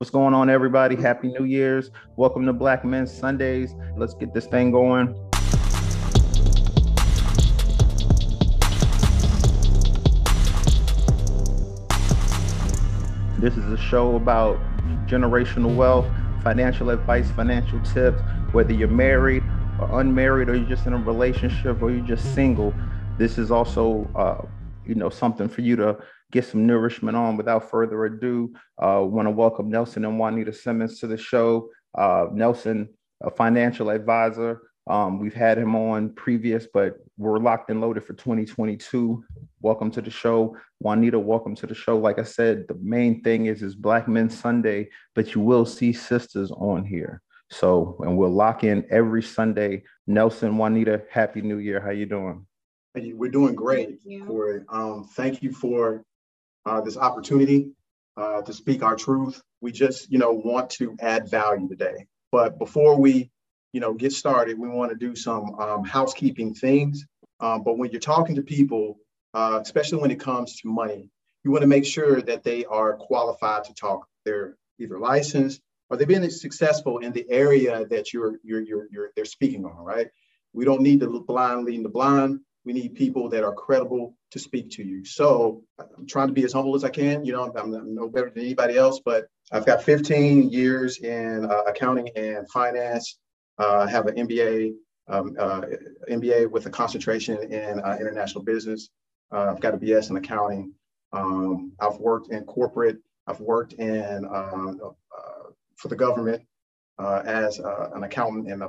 What's going on, everybody? Happy New Year's. Welcome to Black Men Sundays. Let's get this thing going. This is a show about generational wealth, financial advice, financial tips, whether you're married or unmarried, or you're just in a relationship, or you're just single. This is also, uh, you know, something for you to get some nourishment on. Without further ado, uh, want to welcome Nelson and Juanita Simmons to the show. Uh, Nelson, a financial advisor. Um, we've had him on previous, but we're locked and loaded for 2022. Welcome to the show, Juanita. Welcome to the show. Like I said, the main thing is is Black Men Sunday, but you will see sisters on here. So, and we'll lock in every Sunday. Nelson, Juanita, Happy New Year. How you doing? We're doing great, Corie. Um, thank you for uh, this opportunity uh, to speak our truth. We just, you know, want to add value today. But before we, you know, get started, we want to do some um, housekeeping things. Um, but when you're talking to people, uh, especially when it comes to money, you want to make sure that they are qualified to talk. They're either licensed or they've been successful in the area that you're you're you're, you're they're speaking on. Right? We don't need the blind leading the blind. We need people that are credible to speak to you. So I'm trying to be as humble as I can. You know, I'm, I'm no better than anybody else, but I've got 15 years in uh, accounting and finance. Uh, I have an MBA, um, uh, MBA with a concentration in uh, international business. Uh, I've got a BS in accounting. Um, I've worked in corporate. I've worked in uh, for the government as an accountant in a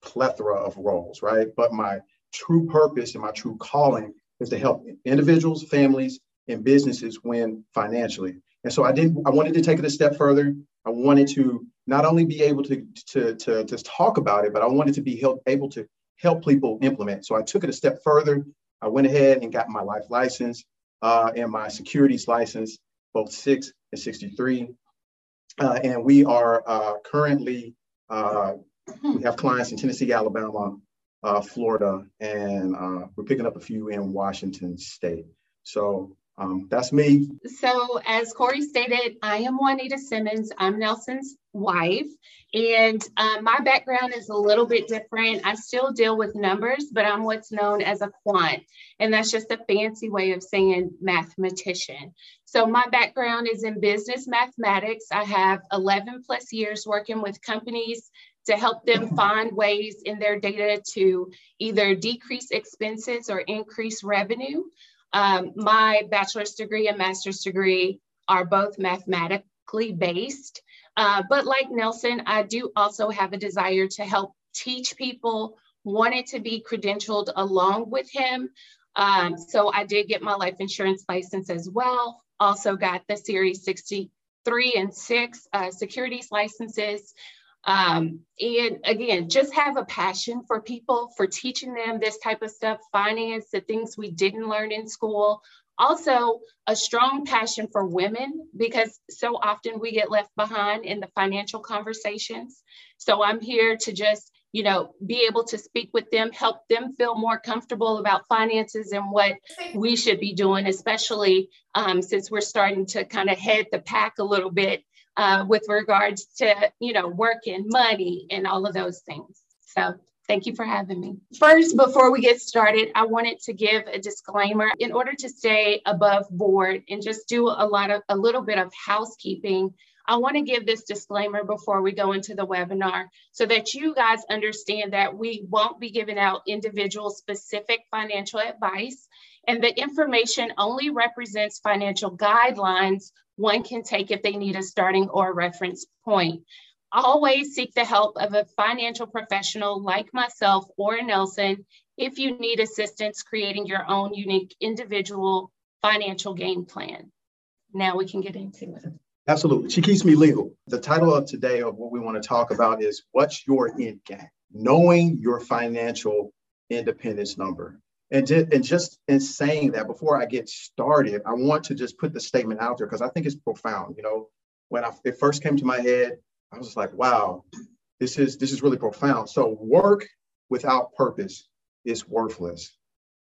plethora of roles, right? But my true purpose and my true calling is to help individuals, families, and businesses win financially. And so I did, I wanted to take it a step further. I wanted to not only be able to, to, to, to talk about it, but I wanted to be help, able to help people implement. So I took it a step further. I went ahead and got my life license uh, and my securities license, both six and 63. Uh, and we are uh, currently, uh, we have clients in Tennessee, Alabama, uh, Florida, and uh, we're picking up a few in Washington State. So um, that's me. So, as Corie stated, I am Juanita Simmons. I'm Nelson's wife, and uh, my background is a little bit different. I still deal with numbers, but I'm what's known as a quant, and that's just a fancy way of saying mathematician. So, my background is in business mathematics. I have 11 plus years working with companies to help them find ways in their data to either decrease expenses or increase revenue. Um, my bachelor's degree and master's degree are both mathematically based. Uh, but like Nelson, I do also have a desire to help teach people, wanted to be credentialed along with him. Um, so I did get my life insurance license as well. Also got the Series 63 and 6 uh, securities licenses. Um, and again, just have a passion for people, for teaching them this type of stuff, finance, the things we didn't learn in school. Also, a strong passion for women because so often we get left behind in the financial conversations. So I'm here to just, you know, be able to speak with them, help them feel more comfortable about finances and what we should be doing, especially um, since we're starting to kind of head the pack a little bit uh, with regards to, you know, work and money and all of those things. So thank you for having me. First, before we get started, I wanted to give a disclaimer in order to stay above board and just do a lot of a little bit of housekeeping. I want to give this disclaimer before we go into the webinar so that you guys understand that we won't be giving out individual specific financial advice and the information only represents financial guidelines one can take if they need a starting or reference point. Always seek the help of a financial professional like myself or Nelson if you need assistance creating your own unique individual financial game plan. Now we can get into it. Absolutely. She keeps me legal. The title of today of what we want to talk about is What's Your End Game? Knowing your financial independence number. And, just, and just in saying that, before I get started, I want to just put the statement out there because I think it's profound. You know, when I, it first came to my head, I was like, wow, this is this is really profound. So work without purpose is worthless.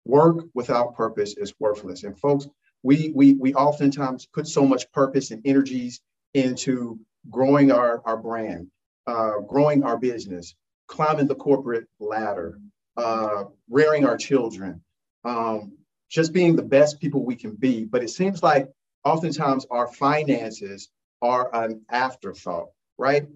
Work without purpose is worthless. And folks, we we we oftentimes put so much purpose and energies into growing our, our brand, uh, growing our business, climbing the corporate ladder, uh, rearing our children, um, just being the best people we can be. But it seems like oftentimes our finances are an afterthought, right?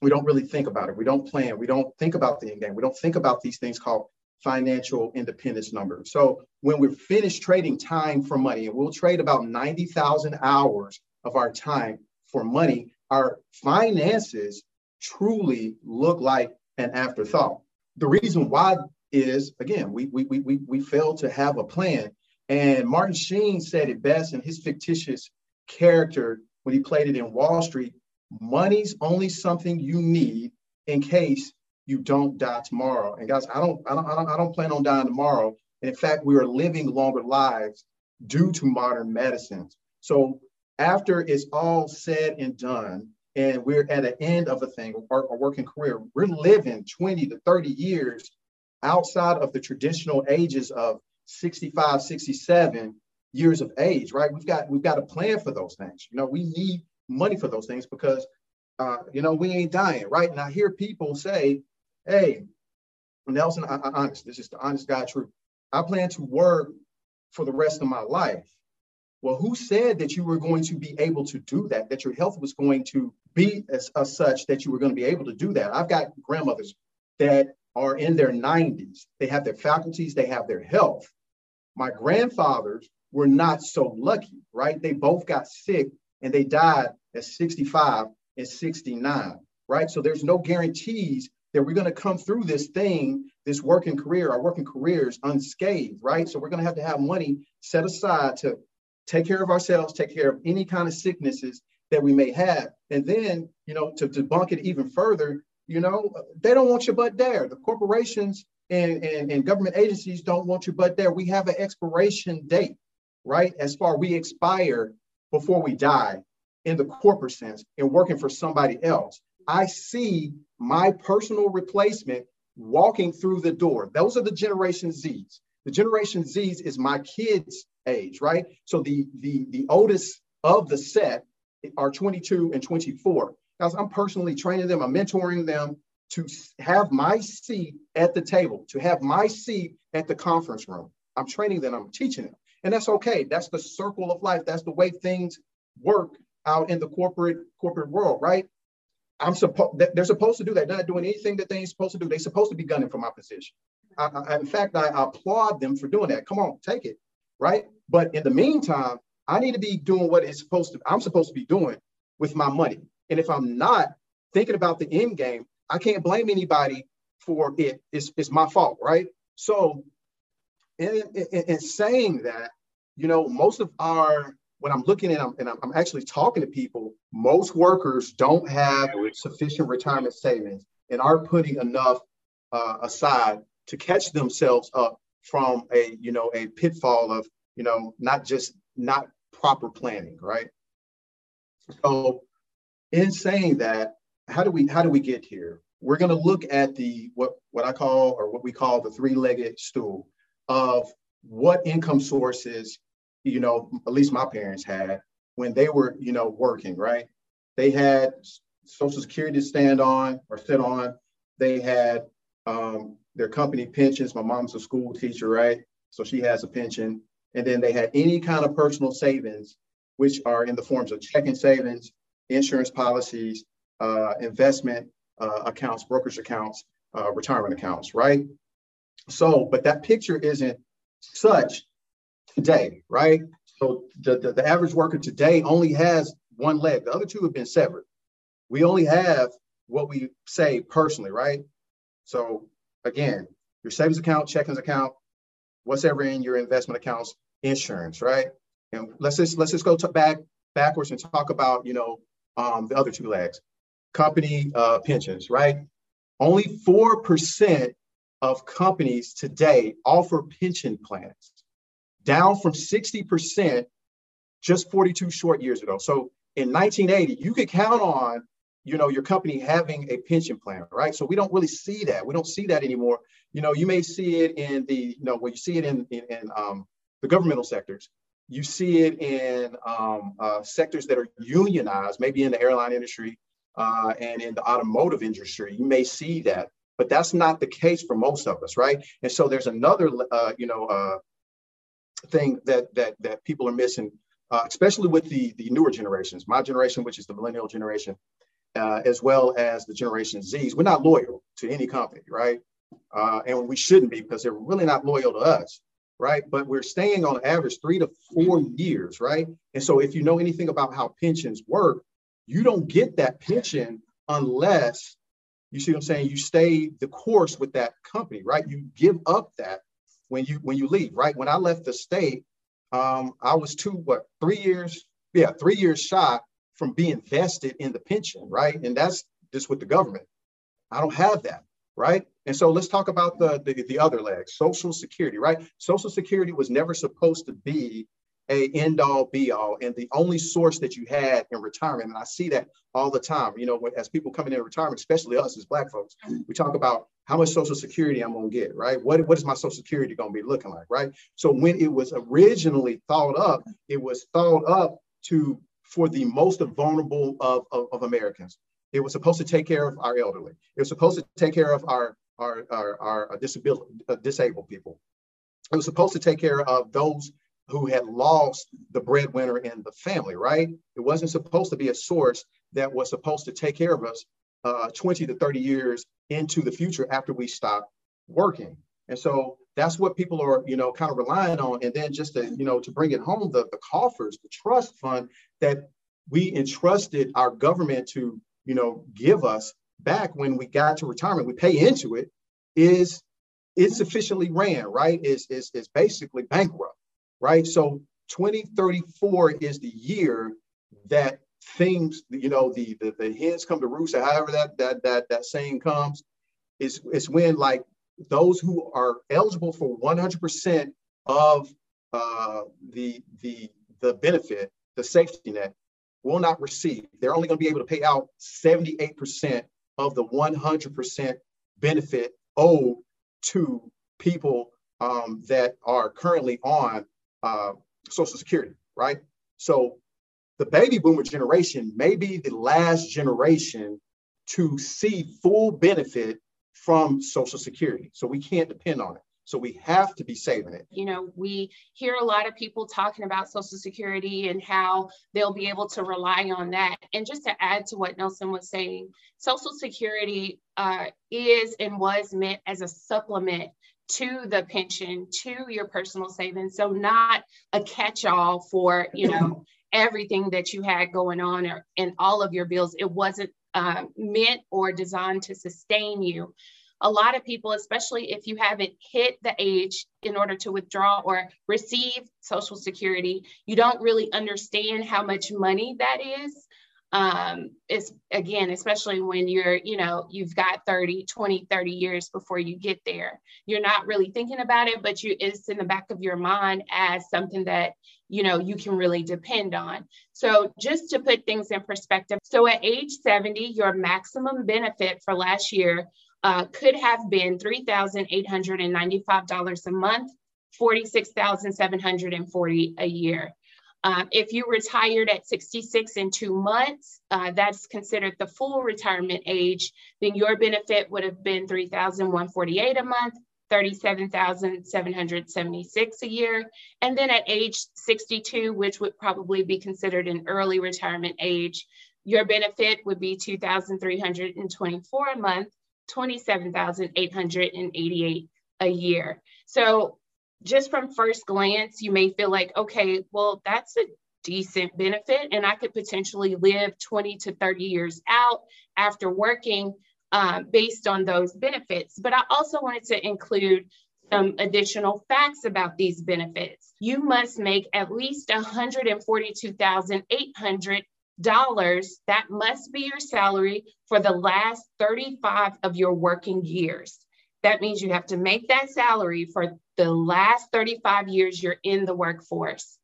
We don't really think about it. We don't plan. We don't think about the end game. We don't think about these things called financial independence numbers. So when we're finished trading time for money, and we'll trade about 90,000 hours of our time for money, our finances truly look like an afterthought. The reason why is, again, we, we, we, we fail to have a plan. And Martin Sheen said it best in his fictitious character when he played it in Wall Street money's only something you need in case you don't die tomorrow. And guys, I don't, I don't, I don't, I don't plan on dying tomorrow. And in fact, we are living longer lives due to modern medicines. So after it's all said and done, and we're at the end of a thing, our, our working career, we're living 20 to 30 years outside of the traditional ages of 65, 67 years of age, right? We've got we've got a plan for those things. You know, we need money for those things because uh, you know we ain't dying, right? And I hear people say, "Hey, Nelson, I, I honest, this is the honest guy truth. I plan to work for the rest of my life." Well, who said that you were going to be able to do that? That your health was going to be as, as such that you were going to be able to do that? I've got grandmothers that are in their 90s. They have their faculties, they have their health. My grandfathers were not so lucky, right? They both got sick and they died at 65 and 69, right? So there's no guarantees that we're going to come through this thing, this working career, our working careers unscathed, right? So we're going to have to have money set aside to take care of ourselves, take care of any kind of sicknesses that we may have. And then, you know, to debunk it even further, you know, they don't want your butt there. The corporations and, and, and government agencies don't want your butt there. We have an expiration date, right? As far we expire before we die in the corporate sense and working for somebody else. I see my personal replacement walking through the door. Those are the Generation Zs. The Generation Zs is my kids' age, right? So the the the oldest of the set are 22 and 24. Guys, I'm personally training them, I'm mentoring them to have my seat at the table, to have my seat at the conference room. I'm training them, I'm teaching them. And that's okay. That's the circle of life. That's the way things work out in the corporate corporate world, right? I'm supposed they're supposed to do that. They're not doing anything that they ain't supposed to do. They're supposed to be gunning for my position. I, I, in fact, I applaud them for doing that. Come on, take it, right? But in the meantime, I need to be doing what it's supposed to. I'm supposed to be doing with my money. And if I'm not thinking about the end game, I can't blame anybody for it. It's, it's my fault, right? So, in, in, in saying that, you know, most of our, when I'm looking at, them and I'm, I'm actually talking to people, most workers don't have sufficient retirement savings and aren't putting enough uh, aside to catch themselves up from a, you know, a pitfall of, you know, not just not proper planning, right? So in saying that, how do we how do we get here? We're going to look at the what what I call or what we call the three-legged stool of what income sources, you know, at least my parents had when they were, you know, working, right? They had Social Security to stand on or sit on. They had um, their company pensions. My mom's a school teacher, right? So she has a pension. And then they had any kind of personal savings, which are in the forms of checking savings, insurance policies, uh, investment uh, accounts, brokerage accounts, uh, retirement accounts, right? So, but that picture isn't such today, right? So the, the, the average worker today only has one leg. The other two have been severed. We only have what we say personally, right? So again, your savings account, checkings account, what's ever in your investment accounts, insurance, right? And let's just let's just go back backwards and talk about you know um, the other two legs, company uh, pensions, right? Only 4% of companies today offer pension plans, down from 60% just 42 short years ago. So in 1980, you could count on you know your company having a pension plan right so we don't really see that we don't see that anymore you know you may see it in the you know when you see it in in, in um, the governmental sectors you see it in um, uh, sectors that are unionized, maybe in the airline industry uh, and in the automotive industry. You may see that, but that's not the case for most of us, right? And so there's another, uh, you know, uh, thing that that that people are missing, uh, especially with the the newer generations. My generation, which is the millennial generation, uh, as well as the Generation Zs, we're not loyal to any company, right? and we shouldn't be because they're really not loyal to us right? But we're staying on average three to four years, right? And so if you know anything about how pensions work, you don't get that pension unless you see what I'm saying, you stay the course with that company, right? You give up that when you when you leave, right? When I left the state, um, I was two, what, three years, yeah, three years shy from being vested in the pension, right? And that's just with the government. I don't have that right? And so let's talk about the, the, the other leg, Social Security, right? Social Security was never supposed to be a end all be all and the only source that you had in retirement. And I see that all the time, you know, as people coming in retirement, especially us as Black folks, we talk about how much Social Security I'm going to get, right? What, what is my Social Security going to be looking like, right? So when it was originally thought up, it was thought up to for the most vulnerable of, of, of Americans. It was supposed to take care of our elderly. It was supposed to take care of our, our, our, our disability, uh, disabled people. It was supposed to take care of those who had lost the breadwinner in the family, right? It wasn't supposed to be a source that was supposed to take care of us uh, 20 to 30 years into the future after we stop working. And so that's what people are, you know, kind of relying on. And then just to, you know, to bring it home, the, the coffers, the trust fund that we entrusted our government to you know, give us back when we got to retirement, we pay into it, is insufficiently ran, right? Is is is basically bankrupt, right? So 2034 is the year that things, you know, the the, the hens come to roost, or however that that that that saying comes, is is when like those who are eligible for 100% of uh, the the the benefit, the safety net, will not receive. They're only going to be able to pay out 78% of the 100% benefit owed to people um, that are currently on uh, Social Security, right? So the baby boomer generation may be the last generation to see full benefit from Social Security. So we can't depend on it. So we have to be saving it. You know, we hear a lot of people talking about Social Security and how they'll be able to rely on that. And just to add to what Nelson was saying, Social Security uh, is and was meant as a supplement to the pension, to your personal savings. So not a catch-all for, you know, everything that you had going on or, and all of your bills. It wasn't uh, meant or designed to sustain you a lot of people, especially if you haven't hit the age in order to withdraw or receive Social Security, you don't really understand how much money that is. Um, it's again, especially when you're, you know, you've got 30, 20, 30 years before you get there. You're not really thinking about it, but you it's in the back of your mind as something that you know you can really depend on so just to put things in perspective so at age 70 your maximum benefit for last year uh, could have been $3,895 a month, 46,740 a year. Uh, if you retired at 66 in two months, uh, that's considered the full retirement age, then your benefit would have been 3,148 a month, 37,776 a year. And then at age 62, which would probably be considered an early retirement age, your benefit would be 2,324 a month, 27,888 a year. So just from first glance, you may feel like, okay, well, that's a decent benefit and I could potentially live 20 to 30 years out after working um, based on those benefits. But I also wanted to include some additional facts about these benefits. You must make at least 142,800 dollars that must be your salary for the last 35 of your working years. That means you have to make that salary for the last 35 years you're in the workforce.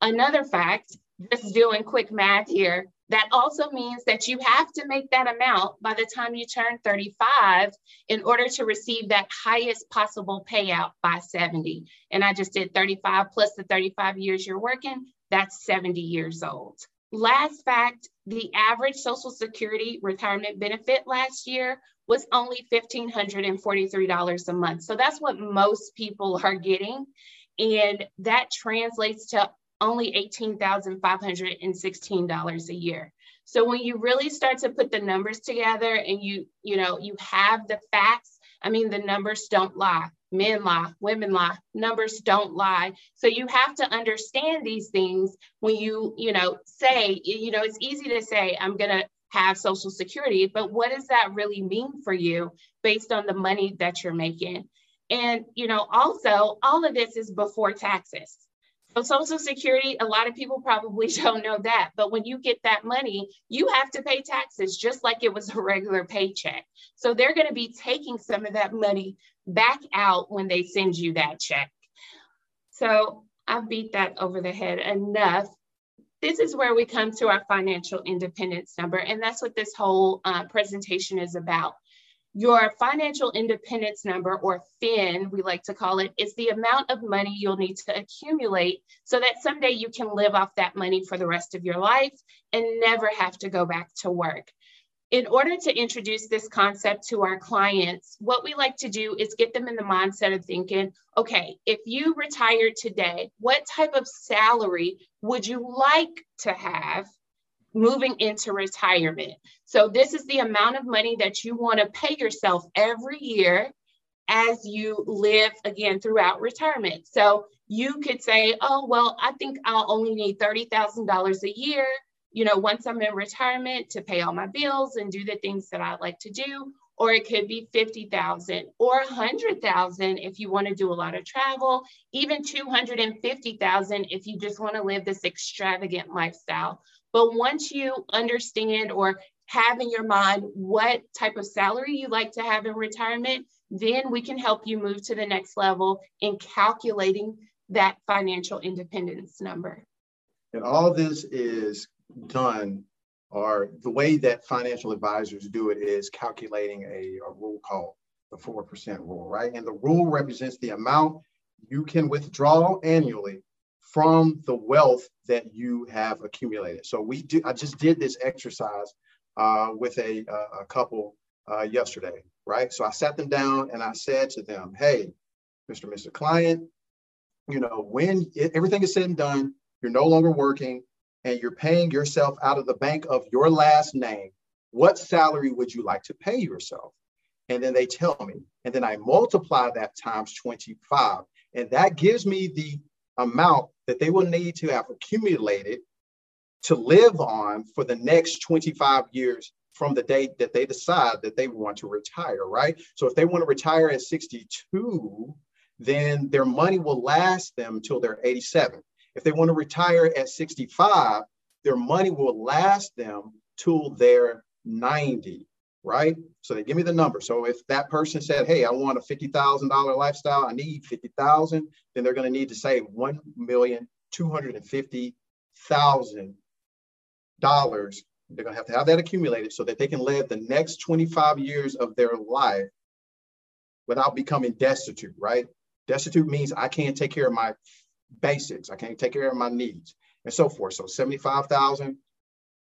Another fact, just doing quick math here, That also means that you have to make that amount by the time you turn 35 in order to receive that highest possible payout by 70. And I just did 35 plus the 35 years you're working, that's 70 years old. Last fact the average Social Security retirement benefit last year was only $1,543 a month. So that's what most people are getting. And that translates to only $18,516 a year. So when you really start to put the numbers together and you, you know, you have the facts, I mean, the numbers don't lie. Men lie, women lie, numbers don't lie. So you have to understand these things when you, you know, say, you know, it's easy to say, I'm going to have Social Security, but what does that really mean for you based on the money that you're making? And, you know, also, all of this is before taxes. So Social Security, a lot of people probably don't know that, but when you get that money, you have to pay taxes just like it was a regular paycheck. So they're going to be taking some of that money back out when they send you that check. So I've beat that over the head enough. This is where we come to our financial independence number, and that's what this whole uh, presentation is about. Your financial independence number, or FIN, we like to call it, is the amount of money you'll need to accumulate so that someday you can live off that money for the rest of your life and never have to go back to work. In order to introduce this concept to our clients, what we like to do is get them in the mindset of thinking, okay, if you retired today, what type of salary would you like to have moving into retirement. So this is the amount of money that you want to pay yourself every year as you live again throughout retirement. So you could say, oh, well, I think I'll only need $30,000 a year, you know, once I'm in retirement to pay all my bills and do the things that I like to do. Or it could be 50,000 or 100,000 if you want to do a lot of travel, even 250,000 if you just want to live this extravagant lifestyle. But once you understand or have in your mind what type of salary you like to have in retirement, then we can help you move to the next level in calculating that financial independence number. And all this is done, or the way that financial advisors do it is calculating a, a rule called the 4% rule, right? And the rule represents the amount you can withdraw annually from the wealth that you have accumulated. So we do. I just did this exercise uh, with a, a couple uh, yesterday, right? So I sat them down and I said to them, "Hey, Mr. Mr. Client, you know, when it, everything is said and done, you're no longer working, and you're paying yourself out of the bank of your last name. What salary would you like to pay yourself?" And then they tell me, and then I multiply that times 25, and that gives me the amount that they will need to have accumulated to live on for the next 25 years from the date that they decide that they want to retire, right? So if they want to retire at 62, then their money will last them until they're 87. If they want to retire at 65, their money will last them till they're 90 right? So they give me the number. So if that person said, "Hey, I want a fifty thousand dollar lifestyle. I need fifty thousand, then they're going to need to save one million two hundred and fifty thousand dollars. They're going to have to have that accumulated so that they can live the next 25 years of their life without becoming destitute, right? Destitute means I can't take care of my basics. I can't take care of my needs and so forth. So 75,000,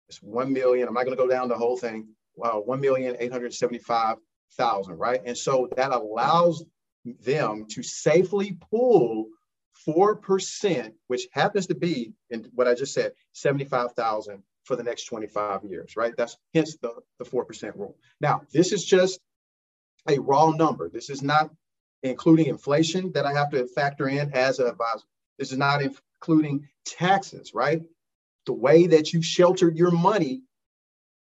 it's 1 million. I'm not going to go down the whole thing uh, 1,875,000, right? And so that allows them to safely pull 4%, which happens to be in what I just said, 75,000 for the next 25 years, right? That's hence the, the 4% rule. Now, this is just a raw number. This is not including inflation that I have to factor in as an advisor. This is not including taxes, right? The way that you sheltered your money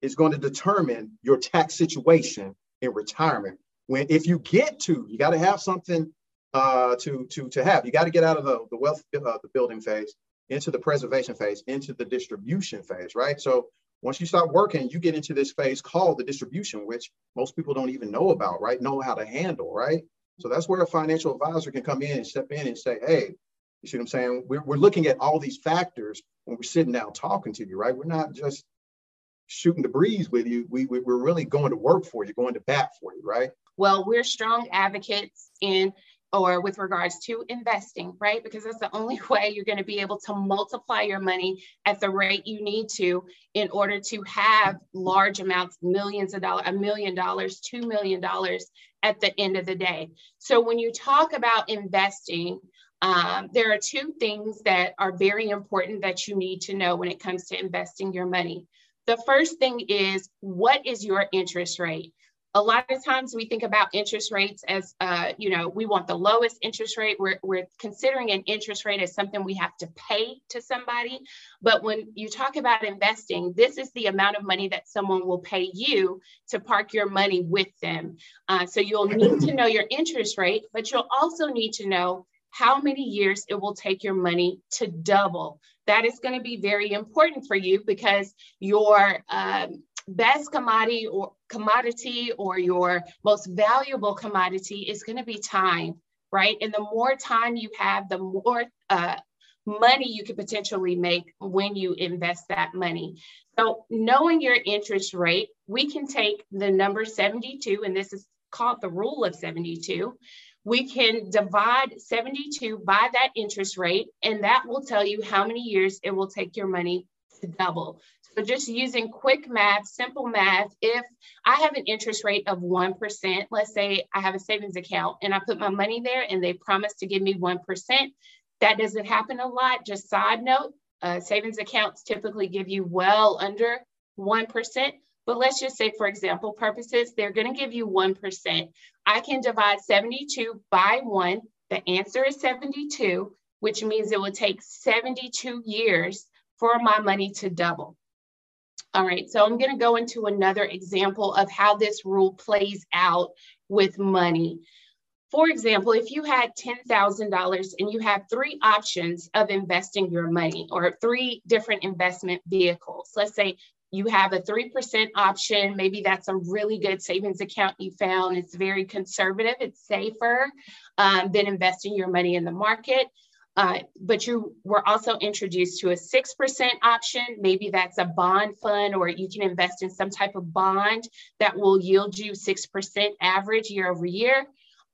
is going to determine your tax situation in retirement. When if you get to, you got to have something uh, to to to have. You got to get out of the, the wealth uh, the building phase into the preservation phase, into the distribution phase, right? So once you start working, you get into this phase called the distribution, which most people don't even know about, right? Know how to handle, right? So that's where a financial advisor can come in and step in and say, hey, you see what I'm saying? We're, we're looking at all these factors when we're sitting down talking to you, right? We're not just shooting the breeze with you. We, we we're really going to work for you, going to bat for you, right? Well, we're strong advocates in or with regards to investing, right? Because that's the only way you're going to be able to multiply your money at the rate you need to in order to have large amounts, millions of dollars, a million dollars, two million dollars at the end of the day. So when you talk about investing, um, there are two things that are very important that you need to know when it comes to investing your money. The first thing is what is your interest rate? a lot of times we think about interest rates as, uh, you know, we want the lowest interest rate. We're, we're considering an interest rate as something we have to pay to somebody. But when you talk about investing, this is the amount of money that someone will pay you to park your money with them. Uh, so you'll need to know your interest rate, but you'll also need to know how many years it will take your money to double. That is going to be very important for you because your um, best commodity or commodity or your most valuable commodity is going to be time, right? And the more time you have, the more uh, money you could potentially make when you invest that money. So knowing your interest rate, we can take the number 72, and this is called the rule of 72. We can divide 72 by that interest rate, and that will tell you how many years it will take your money to double. So just using quick math, simple math, if I have an interest rate of 1%, let's say I have a savings account and I put my money there and they promise to give me 1%, that doesn't happen a lot. Just side note, uh, savings accounts typically give you well under 1%. But let's just say, for example purposes, they're going to give you 1%. I can divide 72 by 1. The answer is 72, which means it will take 72 years for my money to double. All right, so I'm gonna go into another example of how this rule plays out with money. For example, if you had $10,000 and you have three options of investing your money or three different investment vehicles, let's say you have a 3% option, maybe that's a really good savings account you found. It's very conservative, it's safer um, than investing your money in the market. Uh, but you were also introduced to a 6% option. Maybe that's a bond fund, or you can invest in some type of bond that will yield you 6% average year over year.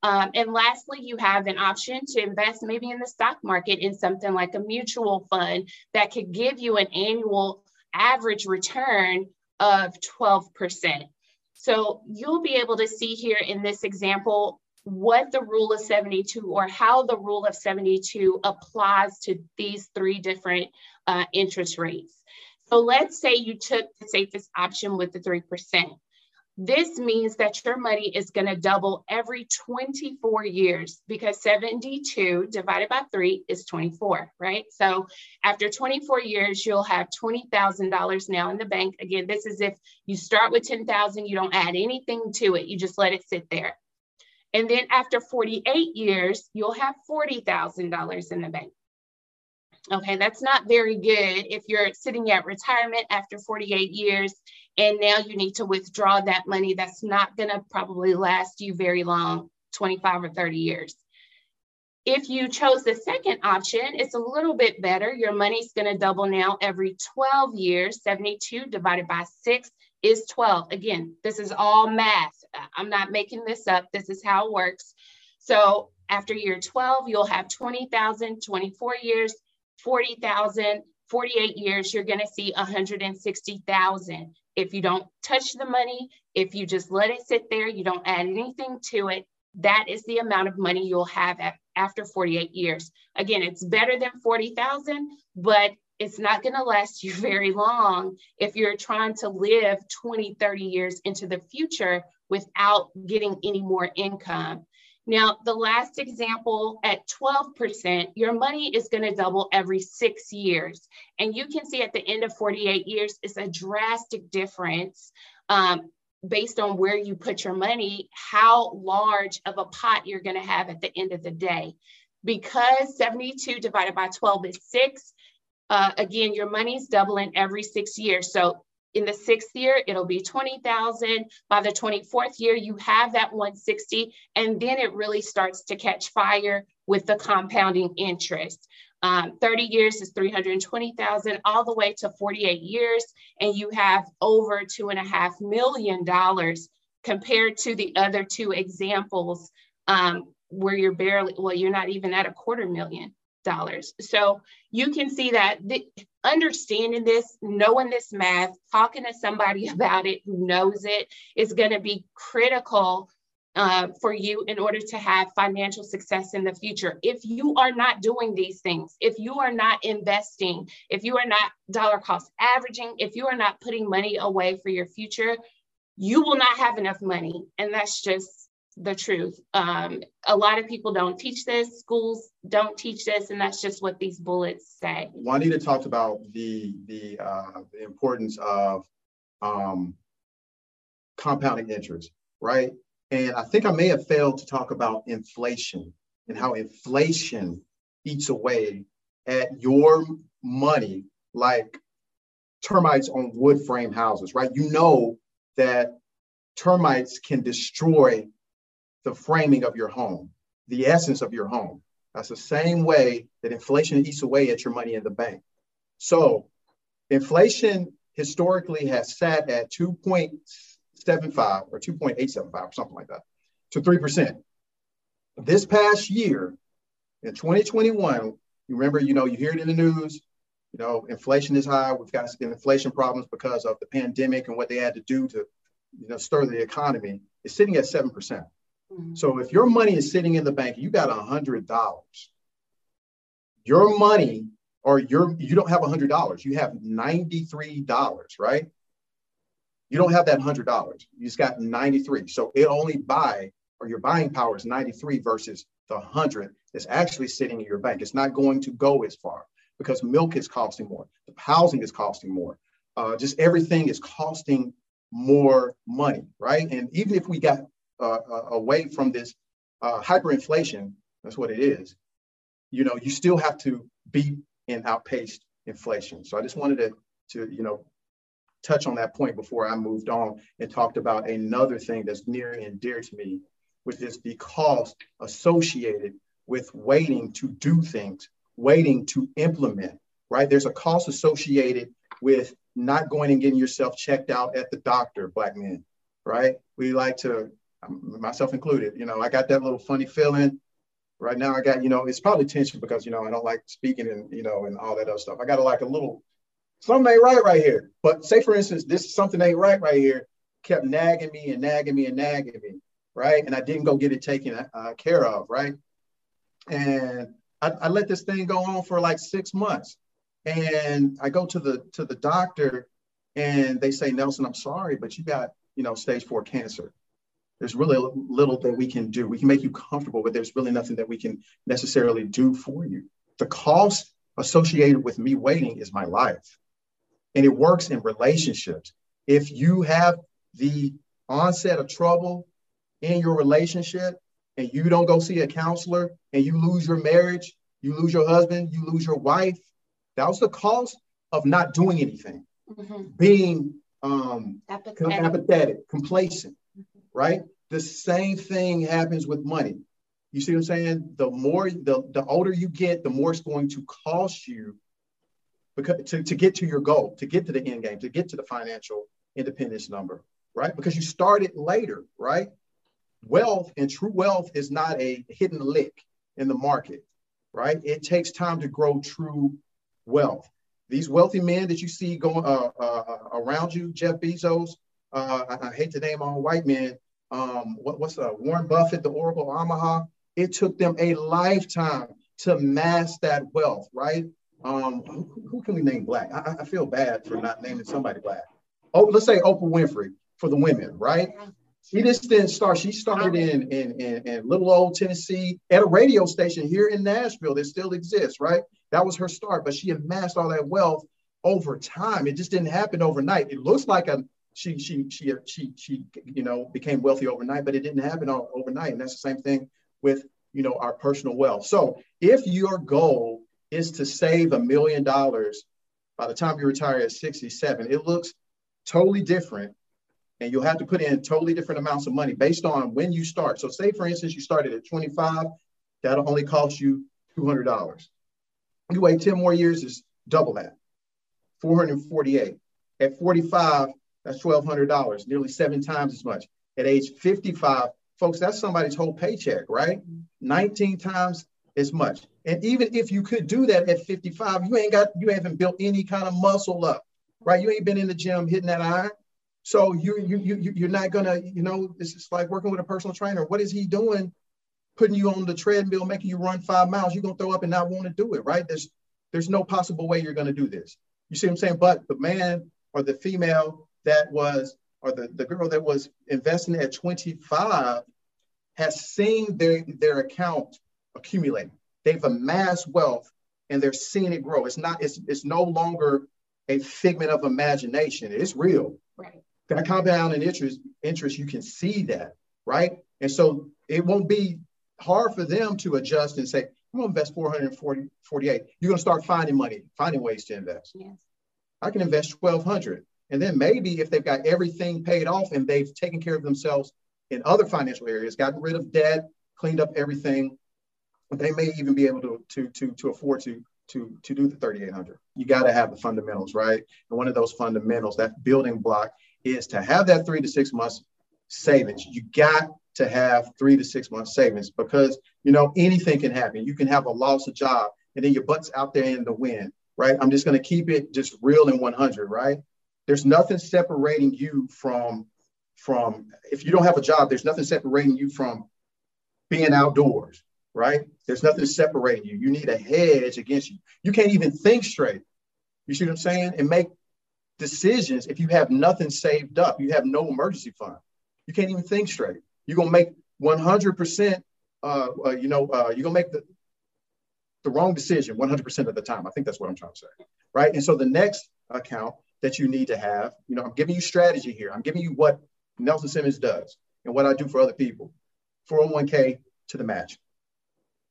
Um, and lastly, you have an option to invest maybe in the stock market in something like a mutual fund that could give you an annual average return of 12%. So you'll be able to see here in this example what the rule of 72 or how the rule of 72 applies to these three different uh, interest rates. So let's say you took the safest option with the 3%. This means that your money is going to double every 24 years because 72 divided by 3 is 24, right? So after 24 years, you'll have $20,000 now in the bank. Again, this is if you start with 10,000, you don't add anything to it, you just let it sit there. And then after 48 years, you'll have $40,000 in the bank. Okay, that's not very good if you're sitting at retirement after 48 years and now you need to withdraw that money. That's not going to probably last you very long 25 or 30 years. If you chose the second option, it's a little bit better. Your money's going to double now every 12 years. 72 divided by 6 is 12. Again, this is all math. I'm not making this up. This is how it works. So after year 12, you'll have 20,000, 24 years, 40,000, 48 years, you're going to see 160,000. If you don't touch the money, if you just let it sit there, you don't add anything to it, that is the amount of money you'll have after 48 years. Again, it's better than 40,000, but it's not going to last you very long if you're trying to live 20, 30 years into the future without getting any more income. Now, the last example at 12%, your money is going to double every six years. And you can see at the end of 48 years, it's a drastic difference um, based on where you put your money, how large of a pot you're going to have at the end of the day. Because 72 divided by 12 is six, uh, again, your money's doubling every six years. So in the sixth year, it'll be 20,000. By the 24th year, you have that 160, and then it really starts to catch fire with the compounding interest. Um, 30 years is 320,000 all the way to 48 years. And you have over two and a half million dollars compared to the other two examples um, where you're barely, well, you're not even at a quarter million dollars. So you can see that the, understanding this, knowing this math, talking to somebody about it who knows it is going to be critical uh, for you in order to have financial success in the future. If you are not doing these things, if you are not investing, if you are not dollar cost averaging, if you are not putting money away for your future, you will not have enough money. And that's just the truth. Um, a lot of people don't teach this, schools don't teach this, and that's just what these bullets say. Juanita talked about the, the, uh, the importance of um, compounding interest, right? And I think I may have failed to talk about inflation and how inflation eats away at your money like termites on wood frame houses, right? You know that termites can destroy the framing of your home, the essence of your home. That's the same way that inflation eats away at your money in the bank. So inflation historically has sat at 2.75 or 2.875 or something like that to 3%. This past year in 2021, you remember, you know, you hear it in the news, you know, inflation is high. We've got inflation problems because of the pandemic and what they had to do to, you know, stir the economy. It's sitting at 7%. So if your money is sitting in the bank, you got a hundred dollars. Your money, or your you don't have a hundred dollars, you have ninety-three dollars, right? You don't have that hundred dollars. You just got 93. So it only buy, or your buying power is 93 versus the hundred that's actually sitting in your bank. It's not going to go as far because milk is costing more, the housing is costing more, uh, just everything is costing more money, right? And even if we got uh, uh, away from this uh, hyperinflation, that's what it is, you know, you still have to beat and outpace inflation. So I just wanted to, to you know, touch on that point before I moved on and talked about another thing that's near and dear to me, which is the cost associated with waiting to do things, waiting to implement, right? There's a cost associated with not going and getting yourself checked out at the doctor, black men, right? We like to myself included. You know, I got that little funny feeling. Right now, I got, you know, it's probably tension because, you know, I don't like speaking and, you know, and all that other stuff. I got like a little, something ain't right right here. But say, for instance, this something ain't right right here kept nagging me and nagging me and nagging me, right? And I didn't go get it taken uh, care of, right? And I, I let this thing go on for like six months. And I go to the to the doctor and they say, Nelson, I'm sorry, but you got, you know, stage four cancer there's really little that we can do. We can make you comfortable, but there's really nothing that we can necessarily do for you. The cost associated with me waiting is my life. And it works in relationships. If you have the onset of trouble in your relationship and you don't go see a counselor and you lose your marriage, you lose your husband, you lose your wife, that was the cost of not doing anything, mm-hmm. being um, apathetic. apathetic, complacent right? The same thing happens with money. You see what I'm saying? The more the, the older you get, the more it's going to cost you because to, to get to your goal, to get to the end game, to get to the financial independence number, right? Because you started later, right? Wealth and true wealth is not a hidden lick in the market, right? It takes time to grow true wealth. These wealthy men that you see going uh, uh, uh around you, Jeff Bezos, uh, I, I, hate to name all white men. Um, what, what's uh, Warren Buffett, the Oracle of Omaha? It took them a lifetime to mass that wealth, right? Um, who, who can we name black? I, I, feel bad for not naming somebody black. Oh, let's say Oprah Winfrey for the women, right? She just didn't start. She started in, in, in, in little old Tennessee at a radio station here in Nashville that still exists, right? That was her start, but she amassed all that wealth over time. It just didn't happen overnight. It looks like a she she she she she you know became wealthy overnight, but it didn't happen all, overnight. And that's the same thing with you know our personal wealth. So if your goal is to save a million dollars by the time you retire at 67, it looks totally different. And you'll have to put in totally different amounts of money based on when you start. So say for instance, you started at 25, that'll only cost you $200. You wait 10 more years, is double that, 448. At 45, that's $1,200, nearly seven times as much. At age 55, folks, that's somebody's whole paycheck, right? Mm-hmm. 19 times as much. And even if you could do that at 55, you ain't got, you haven't built any kind of muscle up, right? You ain't been in the gym hitting that iron. So you you you you're not gonna, you know, it's just like working with a personal trainer. What is he doing? Putting you on the treadmill, making you run five miles. You're gonna throw up and not want to do it, right? There's there's no possible way you're gonna do this. You see what I'm saying? But the man or the female that was, or the, the girl that was investing at 25 has seen their, their account accumulate. They've amassed wealth and they're seeing it grow. It's not, it's, it's no longer a figment of imagination. It's real. Right. That compound in interest, interest, you can see that, right? And so it won't be hard for them to adjust and say, I'm gonna invest 448. You're gonna start finding money, finding ways to invest. Yes. I can invest 1200. And then maybe if they've got everything paid off and they've taken care of themselves in other financial areas, gotten rid of debt, cleaned up everything, they may even be able to to to, to afford to to to do the 3800. You got to have the fundamentals, right? And one of those fundamentals, that building block, is to have that three to six months savings. You got to have three to six months savings because you know anything can happen. You can have a loss of job, and then your butt's out there in the wind, right? I'm just going to keep it just real and 100, right? There's nothing separating you from from if you don't have a job. There's nothing separating you from being outdoors, right? There's nothing separating you. You need a hedge against you. You can't even think straight. You see what I'm saying? And make decisions if you have nothing saved up. You have no emergency fund. You can't even think straight. You're gonna make 100%. Uh, uh, you know, uh, you're gonna make the the wrong decision 100% of the time. I think that's what I'm trying to say, right? And so the next account that you need to have. You know, I'm giving you strategy here. I'm giving you what Nelson Simmons does and what I do for other people. 401k to the match.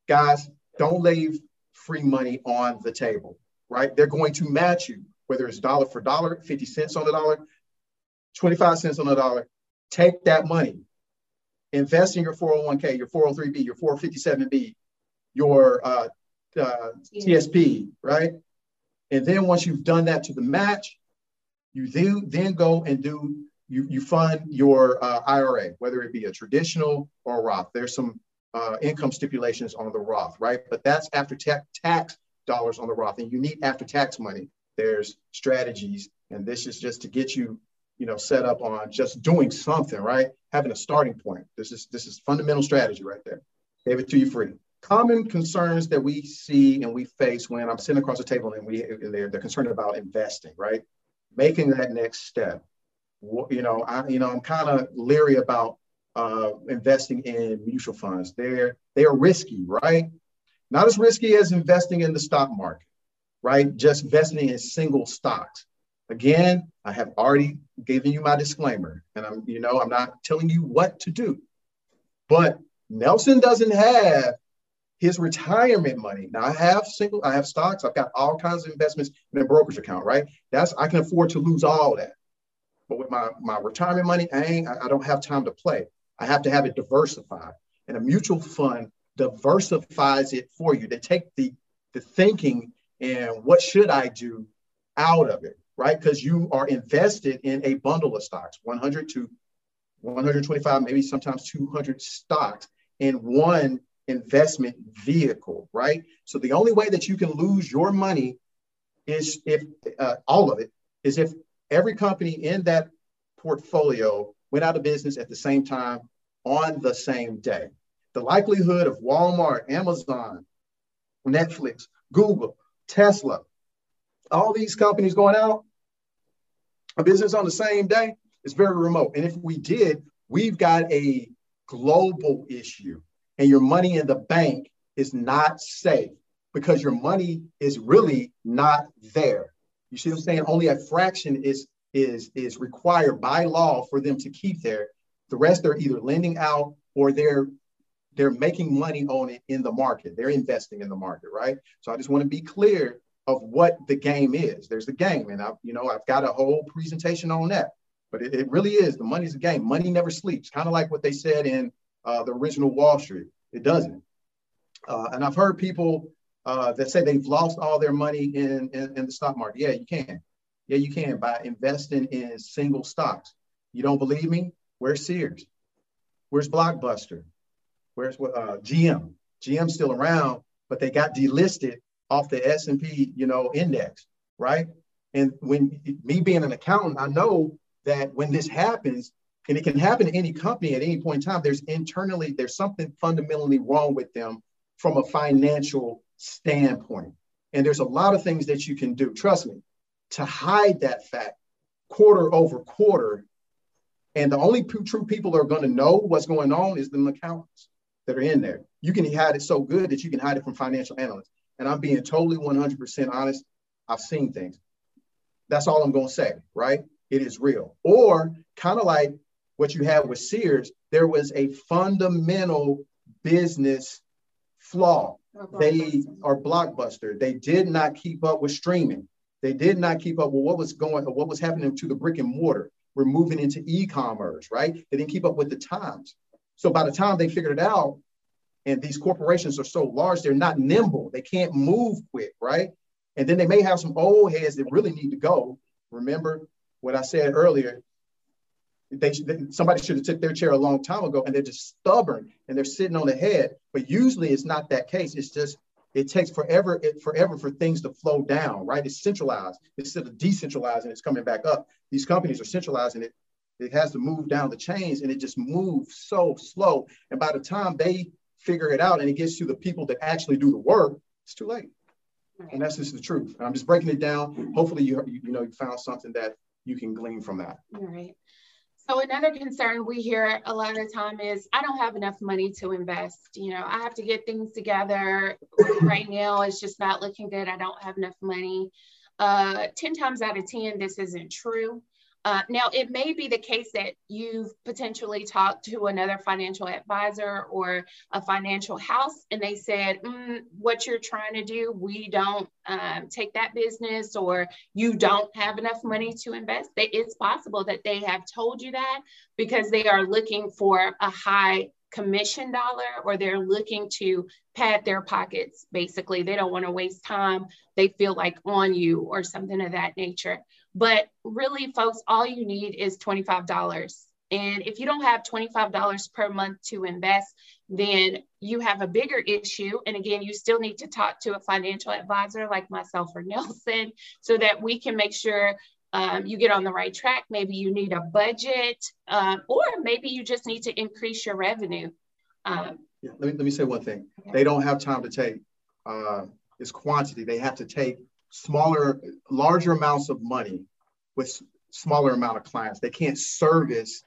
Guys, don't leave free money on the table, right? They're going to match you, whether it's dollar for dollar, 50 cents on the dollar, 25 cents on the dollar. Take that money, invest in your 401k, your 403b, your 457b, your uh, uh, TSP, right? And then once you've done that to the match, you then, then go and do, you, you fund your uh, IRA, whether it be a traditional or a Roth. There's some uh, income stipulations on the Roth, right? But that's after ta- tax dollars on the Roth, and you need after tax money. There's strategies, and this is just to get you, you know, set up on just doing something, right? Having a starting point. This is this is fundamental strategy right there. Gave it to you free. Common concerns that we see and we face when I'm sitting across the table and we they're, they're concerned about investing, right? Making that next step. You know, I you know I'm kind of leery about uh, investing in mutual funds. They're they are risky, right? Not as risky as investing in the stock market, right? Just investing in single stocks. Again, I have already given you my disclaimer, and I'm you know I'm not telling you what to do, but Nelson doesn't have his retirement money. Now I have single, I have stocks, I've got all kinds of investments in a brokerage account, right? That's I can afford to lose all that. But with my, my retirement money, I ain't, I don't have time to play. I have to have it diversified. And a mutual fund diversifies it for you. They take the the thinking and what should I do out of it, right? Because you are invested in a bundle of stocks, 100 to 125, maybe sometimes 200 stocks in one investment vehicle, right? So the only way that you can lose your money is if uh, all of it is if every company in that portfolio went out of business at the same time on the same day. The likelihood of Walmart, Amazon, Netflix, Google, Tesla, all these companies going out of business on the same day is very remote. And if we did, we've got a global issue and your money in the bank is not safe because your money is really not there. You see what I'm saying? Only a fraction is is is required by law for them to keep there. The rest they're either lending out or they're they're making money on it in the market. They're investing in the market, right? So I just want to be clear of what the game is. There's the game, and I, you know, I've got a whole presentation on that. But it, it really is the money's a game. Money never sleeps. Kind of like what they said in uh, the original Wall Street. It doesn't. Uh, and I've heard people uh, that say they've lost all their money in, in, in the stock market. Yeah, you can. Yeah, you can by investing in single stocks. You don't believe me? Where's Sears? Where's Blockbuster? Where's uh, GM? GM's still around, but they got delisted off the S&P, you know, index, right? And when me being an accountant, I know that when this happens, and it can happen to any company at any point in time, there's internally, there's something fundamentally wrong with them from a financial standpoint. And there's a lot of things that you can do, trust me, to hide that fact quarter over quarter. And the only true people that are going to know what's going on is the accountants that are in there. You can hide it so good that you can hide it from financial analysts. And I'm being totally 100% honest. I've seen things. That's all I'm going to say, right? It is real. Or kind of like what you had with Sears, there was a fundamental business flaw. They are blockbuster. They did not keep up with streaming. They did not keep up with what was going, what was happening to the brick and mortar. We're moving into e-commerce, right? They didn't keep up with the times. So by the time they figured it out, and these corporations are so large, they're not nimble. They can't move quick, right? And then they may have some old heads that really need to go. Remember what I said earlier? They, somebody should have took their chair a long time ago, and they're just stubborn and they're sitting on the head. But usually, it's not that case. It's just it takes forever, it, forever for things to flow down, right? It's centralized instead of decentralizing. It's coming back up. These companies are centralizing it. It has to move down the chains, and it just moves so slow. And by the time they figure it out, and it gets to the people that actually do the work, it's too late. Right. And that's just the truth. I'm just breaking it down. Hopefully, you you know you found something that you can glean from that. All right. So another concern we hear a lot of the time is I don't have enough money to invest. You know, I have to get things together. right now, it's just not looking good. I don't have enough money. Uh, 10 times out of 10, this isn't true. Uh, now, it may be the case that you've potentially talked to another financial advisor or a financial house, and they said, mm, What you're trying to do, we don't um, take that business, or you don't have enough money to invest. It's possible that they have told you that because they are looking for a high commission dollar or they're looking to pad their pockets basically. They don't want to waste time. They feel like on you or something of that nature but really, folks, all you need is $25. And if you don't have $25 per month to invest, then you have a bigger issue. And again, you still need to talk to a financial advisor like myself or Nelson so that we can make sure um, you get on the right track. Maybe you need a budget, um, or maybe you just need to increase your revenue. Um, yeah, let, me, let me say one thing. Okay. They don't have time to take uh, this quantity. They have to take smaller, larger amounts of money with smaller amount of clients. They can't service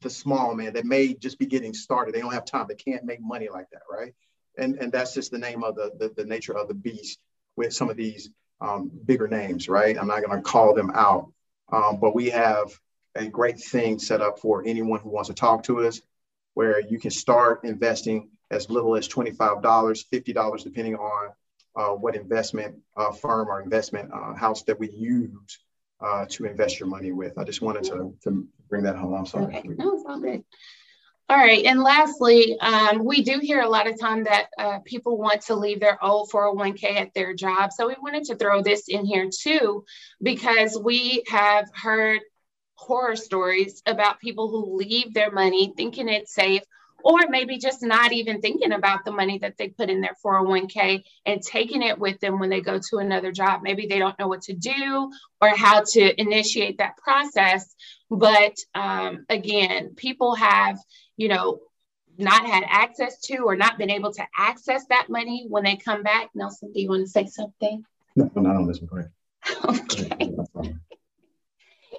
the small man that may just be getting started. They don't have time. They can't make money like that, right? And and that's just the name of the the, the nature of the beast with some of these um, bigger names, right? I'm not going to call them out, um, but we have a great thing set up for anyone who wants to talk to us, where you can start investing as little as $25, $50, depending on what investment uh, firm or investment uh, house that we use uh, to invest your money with. I just wanted to, to bring that home. I'm sorry. Okay. No, it's all good. All right. And lastly, um, we do hear a lot of time that uh, people want to leave their old 401k at their job. So we wanted to throw this in here too, because we have heard horror stories about people who leave their money thinking it's safe or maybe just not even thinking about the money that they put in their 401k and taking it with them when they go to another job. Maybe they don't know what to do or how to initiate that process. But um, again, people have, you know, not had access to or not been able to access that money when they come back. Nelson, do you want to say something? No, not on this one. Okay.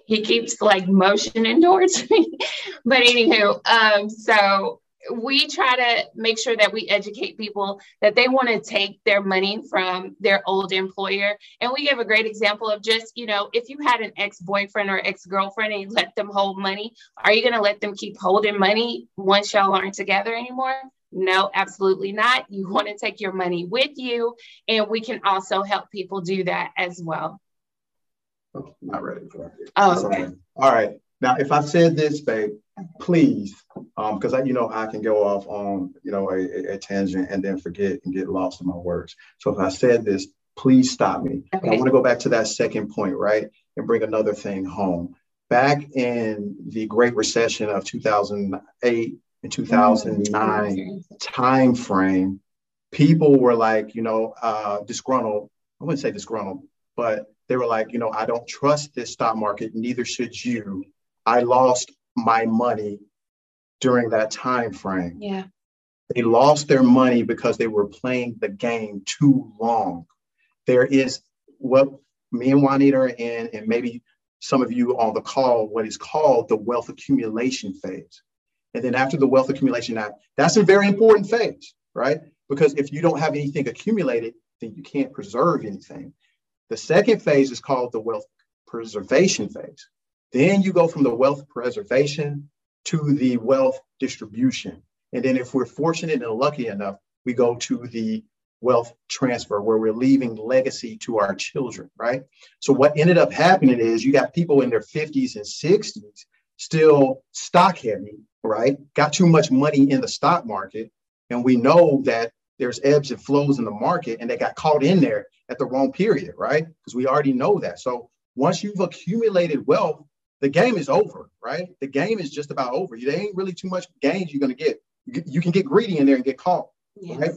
he keeps like motioning towards me. but anywho, um, so we try to make sure that we educate people that they want to take their money from their old employer. And we give a great example of just, you know, if you had an ex boyfriend or ex girlfriend and you let them hold money, are you going to let them keep holding money once y'all aren't together anymore? No, absolutely not. You want to take your money with you, and we can also help people do that as well. Oh, not ready for that. Oh, okay. All right. Now, if I said this, babe, please because um, I, you know, I can go off on, you know, a, a, tangent and then forget and get lost in my words. So if I said this, please stop me. Okay. I want to go back to that second point, right, and bring another thing home. Back in the Great Recession of 2008 and 2009 mm-hmm. time frame, people were like, you know, uh, disgruntled. I wouldn't say disgruntled, but they were like, you know, I don't trust this stock market. Neither should you. I lost my money during that time frame. Yeah. They lost their money because they were playing the game too long. There is what me and Juanita are in, and maybe some of you on the call, what is called the wealth accumulation phase. And then after the wealth accumulation, now that's a very important phase, right? Because if you don't have anything accumulated, then you can't preserve anything. The second phase is called the wealth preservation phase. Then you go from the wealth preservation to the wealth distribution. And then if we're fortunate and lucky enough, we go to the wealth transfer where we're leaving legacy to our children, right? So what ended up happening is you got people in their 50s and 60s still stock heavy, right? Got too much money in the stock market. And we know that there's ebbs and flows in the market and they got caught in there at the wrong period, right? Because we already know that. So once you've accumulated wealth, the game is over, right? The game is just about over. There ain't really too much gains you're going to get. You can get greedy in there and get caught, yes. right?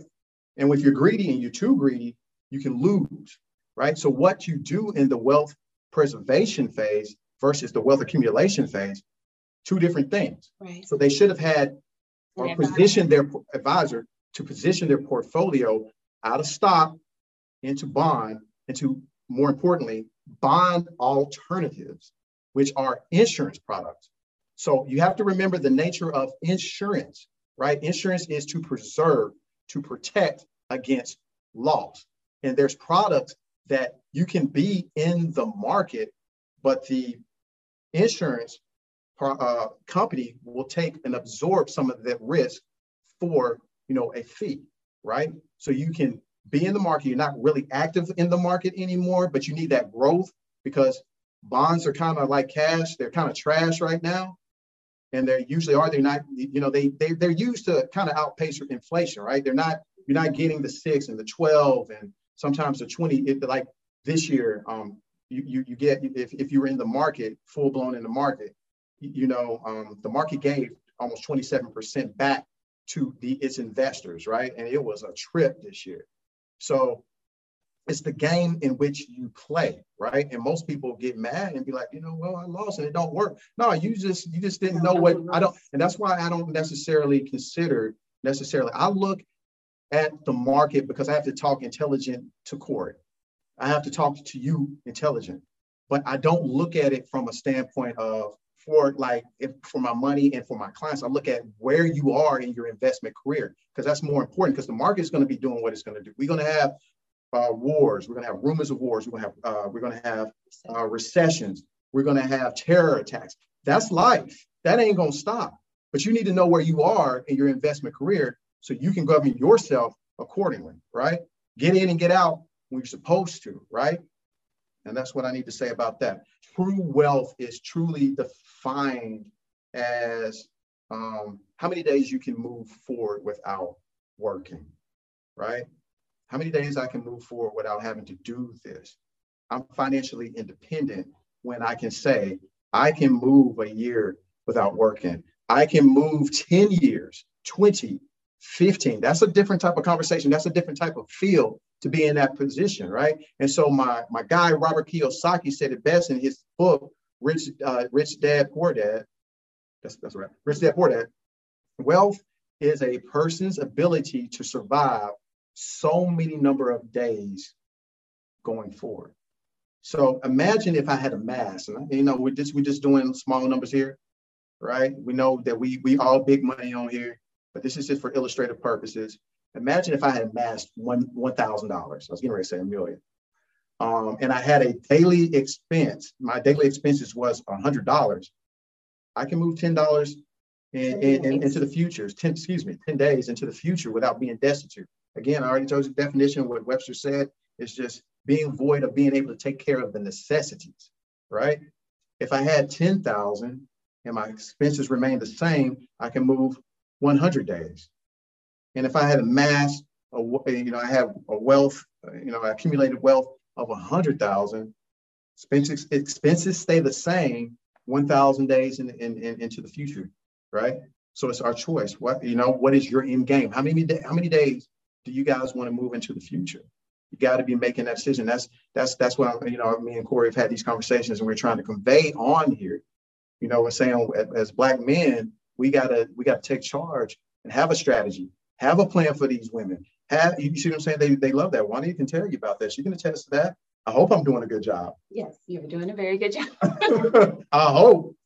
And if you're greedy and you're too greedy, you can lose, right? So what you do in the wealth preservation phase versus the wealth accumulation phase, two different things. Right. So they should have had or positioned their advisor to position their portfolio out of stock into bond, into more importantly, bond alternatives which are insurance products. So you have to remember the nature of insurance, right? Insurance is to preserve, to protect against loss. And there's products that you can be in the market, but the insurance uh, company will take and absorb some of that risk for you know a fee, right? So you can be in the market. You're not really active in the market anymore, but you need that growth because bonds are kind of like cash. They're kind of trash right now. And they're usually are, they're not, you know, they, they, they're used to kind of outpace inflation, right? They're not, you're not getting the six and the 12 and sometimes the 20, it, like this year, um, you, you, you get, if, if you were in the market, full blown in the market, you know, um, the market gave almost 27% back to the, its investors, right? And it was a trip this year. So it's the game in which you play, right? And most people get mad and be like, you know, well, I lost and it don't work. No, you just you just didn't know what I don't, and that's why I don't necessarily consider necessarily. I look at the market because I have to talk intelligent to court. I have to talk to you intelligent, but I don't look at it from a standpoint of for like if, for my money and for my clients. I look at where you are in your investment career because that's more important because the market is going to be doing what it's going to do. We're going to have uh, wars. We're going to have rumors of wars. We're going to have uh, we're going to have uh, recessions. We're going to have terror attacks. That's life. That ain't going to stop. But you need to know where you are in your investment career so you can govern yourself accordingly, right? Get in and get out when you're supposed to, right? And that's what I need to say about that. True wealth is truly defined as um, how many days you can move forward without working, right? How many days I can move forward without having to do this. I'm financially independent when I can say I can move a year without working. I can move 10 years, 20, 15. That's a different type of conversation. That's a different type of feel to be in that position, right? And so my my guy Robert Kiyosaki said it best in his book, Rich uh, Rich Dad Poor Dad. That's that's right. Rich Dad Poor Dad. Wealth is a person's ability to survive so many number of days going forward. So imagine if I had a mass, and you know, we're just we're just doing small numbers here, right? We know that we we all big money on here, but this is just for illustrative purposes. Imagine if I had amassed one one thousand dollars. I was getting ready to say a million. Um, and I had a daily expense. My daily expenses was a hundred dollars. I can move ten dollars in, in, in, into the future. Ten, excuse me, ten days into the future without being destitute. Again, I already told you the definition, what Webster said is just being void of being able to take care of the necessities, right? If I had 10,000 and my expenses remain the same, I can move 100 days. And if I had amassed, a, you know, I have a wealth, you know, accumulated wealth of 100,000, expenses, expenses stay the same 1,000 days in, in, in, into the future, right? So it's our choice. What, you know, what is your end game? How many, how many days do you guys want to move into the future? You got to be making that decision. That's that's that's what I'm, you know. Me and Corie have had these conversations, and we're trying to convey on here. You know, we're saying as, black men, we gotta we gotta take charge and have a strategy, have a plan for these women. Have you see what I'm saying? They they love that. Juanita can tell you about this. You can attest to that. I hope I'm doing a good job. Yes, you're doing a very good job. I hope.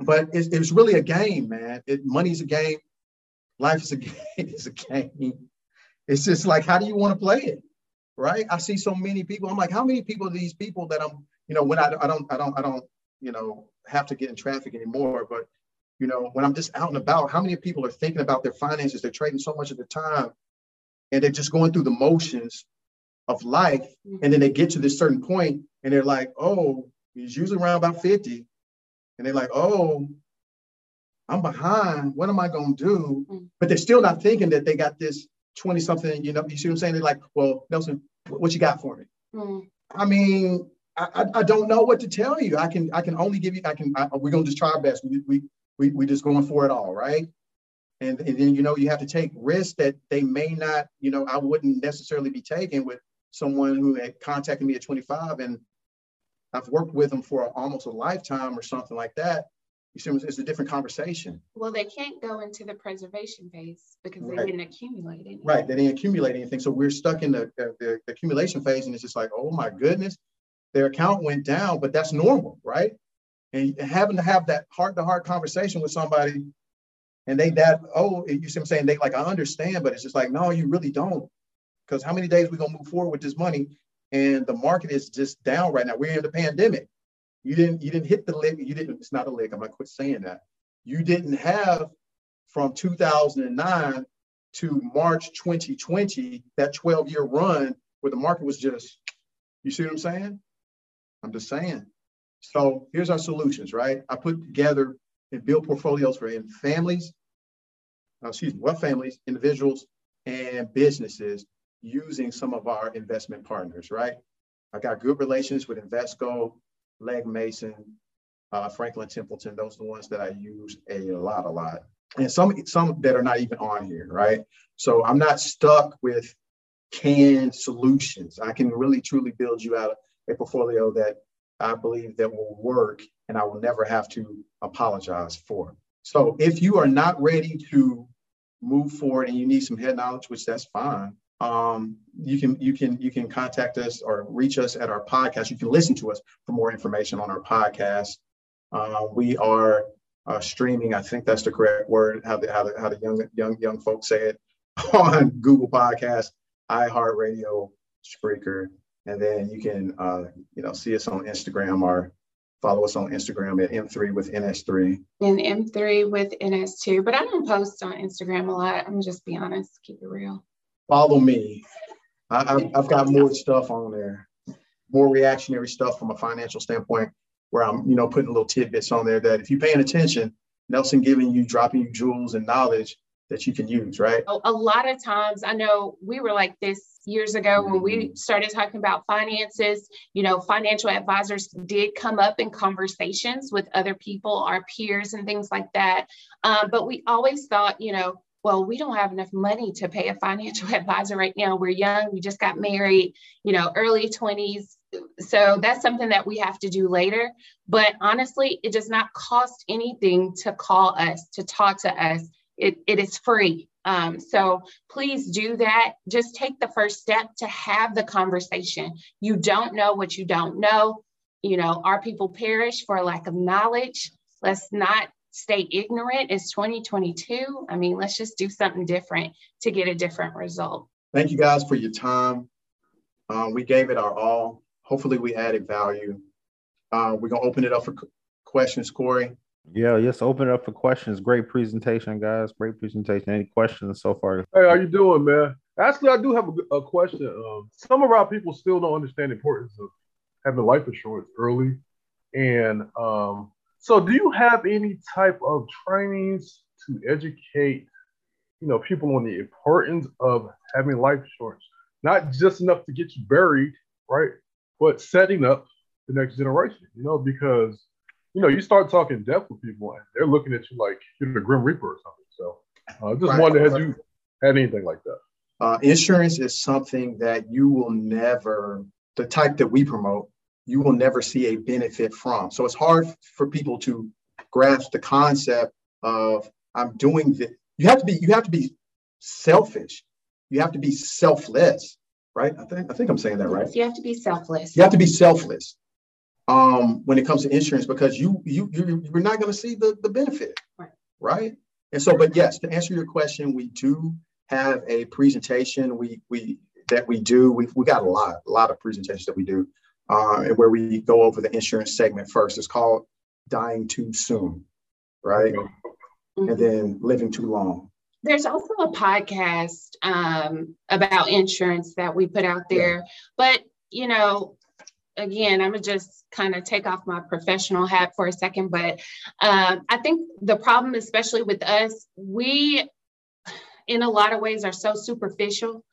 But it's, it's really a game, man. It, money's a game. Life is a game. It's a game. It's just like, how do you want to play it? Right? I see so many people. I'm like, how many people are these people that I'm, you know, when I, I don't, I don't, I don't, you know, have to get in traffic anymore. But, you know, when I'm just out and about, how many people are thinking about their finances? They're trading so much of their time and they're just going through the motions of life. And then they get to this certain point and they're like, oh, he's usually around about 50. And they're like, oh, I'm behind. What am I going to do? Mm. But they're still not thinking that they got this 20 something, you know, you see what I'm saying? They're like, well, Nelson, what you got for me? Mm. I mean, I, I don't know what to tell you. I can I can only give you, I can, I, we're going to just try our best. We, we, we, we just going for it all, right? And, and then, you know, you have to take risks that they may not, you know, I wouldn't necessarily be taking with someone who had contacted me at 25 and I've worked with them for almost a lifetime or something like that. You see, it's a different conversation. Well, they can't go into the preservation phase because right. they didn't accumulate anything. Right, they didn't accumulate anything. So we're stuck in the, the, the accumulation phase, and it's just like, oh my goodness, their account went down, but that's normal, right? And having to have that heart-to-heart conversation with somebody, and they that oh, you see, what I'm saying they like I understand, but it's just like no, you really don't, because how many days we gonna move forward with this money, and the market is just down right now. We're in the pandemic. You didn't you didn't hit the lick. You didn't. It's not a lick. I'm gonna quit saying that. You didn't have from 2009 to March 2020 that 12 year run where the market was just. You see what I'm saying? I'm just saying. So here's our solutions, right? I put together and build portfolios for in families, uh, excuse me, what families, individuals, and businesses using some of our investment partners, right? I got good relations with Invesco, Legg Mason, uh, Franklin Templeton. Those are the ones that I use a lot, a lot. And some some that are not even on here, right? So I'm not stuck with canned solutions. I can really truly build you out a portfolio that I believe that will work and I will never have to apologize for. So if you are not ready to move forward and you need some head knowledge, which that's fine, um, you can you can you can contact us or reach us at our podcast. You can listen to us for more information on our podcast. Uh, we are uh, streaming. I think that's the correct word. How the how the, how the young young young folks say it on Google Podcast, iHeartRadio, Spreaker, and then you can uh, you know see us on Instagram or follow us on Instagram at M3 with NS3. And M3 with NS2. But I don't post on Instagram a lot. I'm just be honest, keep it real follow me. I, have got more stuff on there, more reactionary stuff from a financial standpoint, where I'm, you know, putting little tidbits on there that if you're paying attention, Nelson giving you, dropping you jewels and knowledge that you can use, right? A lot of times, I know we were like this years ago when we started talking about finances. You know, financial advisors did come up in conversations with other people, our peers, and things like that. Um, but we always thought, you know, well, we don't have enough money to pay a financial advisor right now. We're young, we just got married, you know, early 20s. So that's something that we have to do later. But honestly, it does not cost anything to call us, to talk to us. It, it is free. Um, so please do that. Just take the first step to have the conversation. You don't know what you don't know. You know, our people perish for lack of knowledge. Let's not stay ignorant. It's 2022. I mean, let's just do something different to get a different result. Thank you guys for your time. Um, we gave it our all. Hopefully, we added value. Uh, we're going to open it up for questions, Corie. Yeah, yes, open it up for questions. Great presentation, guys. Great presentation. Any questions so far? Hey, how you doing, man? Actually, I do have a, a question. Um, some of our people still don't understand the importance of having life insurance early, and um, So, do you have any type of trainings to educate, you know, people on the importance of having life insurance? Not just enough to get you buried, right? But setting up the next generation, you know, because you know, you start talking death with people and they're looking at you like you're the Grim Reaper or something. So I uh, just right. wondered, had you had anything like that? Uh, insurance is something that you will never, the type that we promote, you will never see a benefit from. So it's hard for people to grasp the concept of I'm doing this. You have to be, you have to be selfish. You have to be selfless, right? I think I think I'm saying that right. You have to be selfless. You have to be selfless um, when it comes to insurance because you you you're not going to see the the benefit, right. right? And so, but yes, to answer your question, we do have a presentation we we that we do. We we got a lot a lot of presentations that we do, uh, and where we go over the insurance segment first. It's called "Dying Too Soon," right? Mm-hmm. And then "Living Too Long." There's also a podcast um, about insurance that we put out there, yeah. but you know, again, I'm gonna just kind of take off my professional hat for a second, but uh, I think the problem, especially with us, we, in a lot of ways, are so superficial.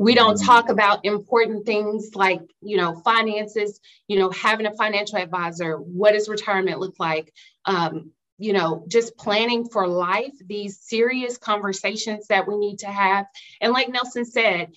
We don't talk about important things like, you know, finances, you know, having a financial advisor, what does retirement look like? Um, you know, just planning for life, these serious conversations that we need to have. And like Nelson said,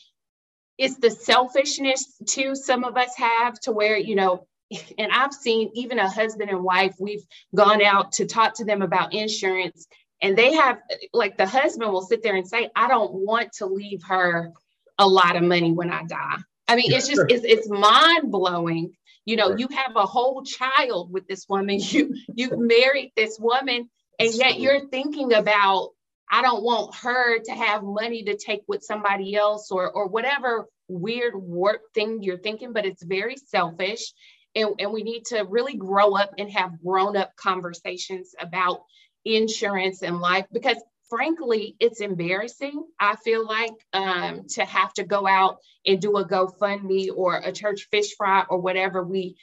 it's the selfishness too some of us have to where you know and i've seen even a husband and wife we've gone out to talk to them about insurance and they have like the husband will sit there and say i don't want to leave her a lot of money when i die. I mean it's just it's, it's mind blowing you know you have a whole child with this woman. You you've married this woman and yet you're thinking about I don't want her to have money to take with somebody else or or whatever weird warp thing you're thinking, but it's very selfish. And, and we need to really grow up and have grown up conversations about insurance and life because frankly, it's embarrassing. I feel like um, to have to go out and do a GoFundMe or a church fish fry or whatever we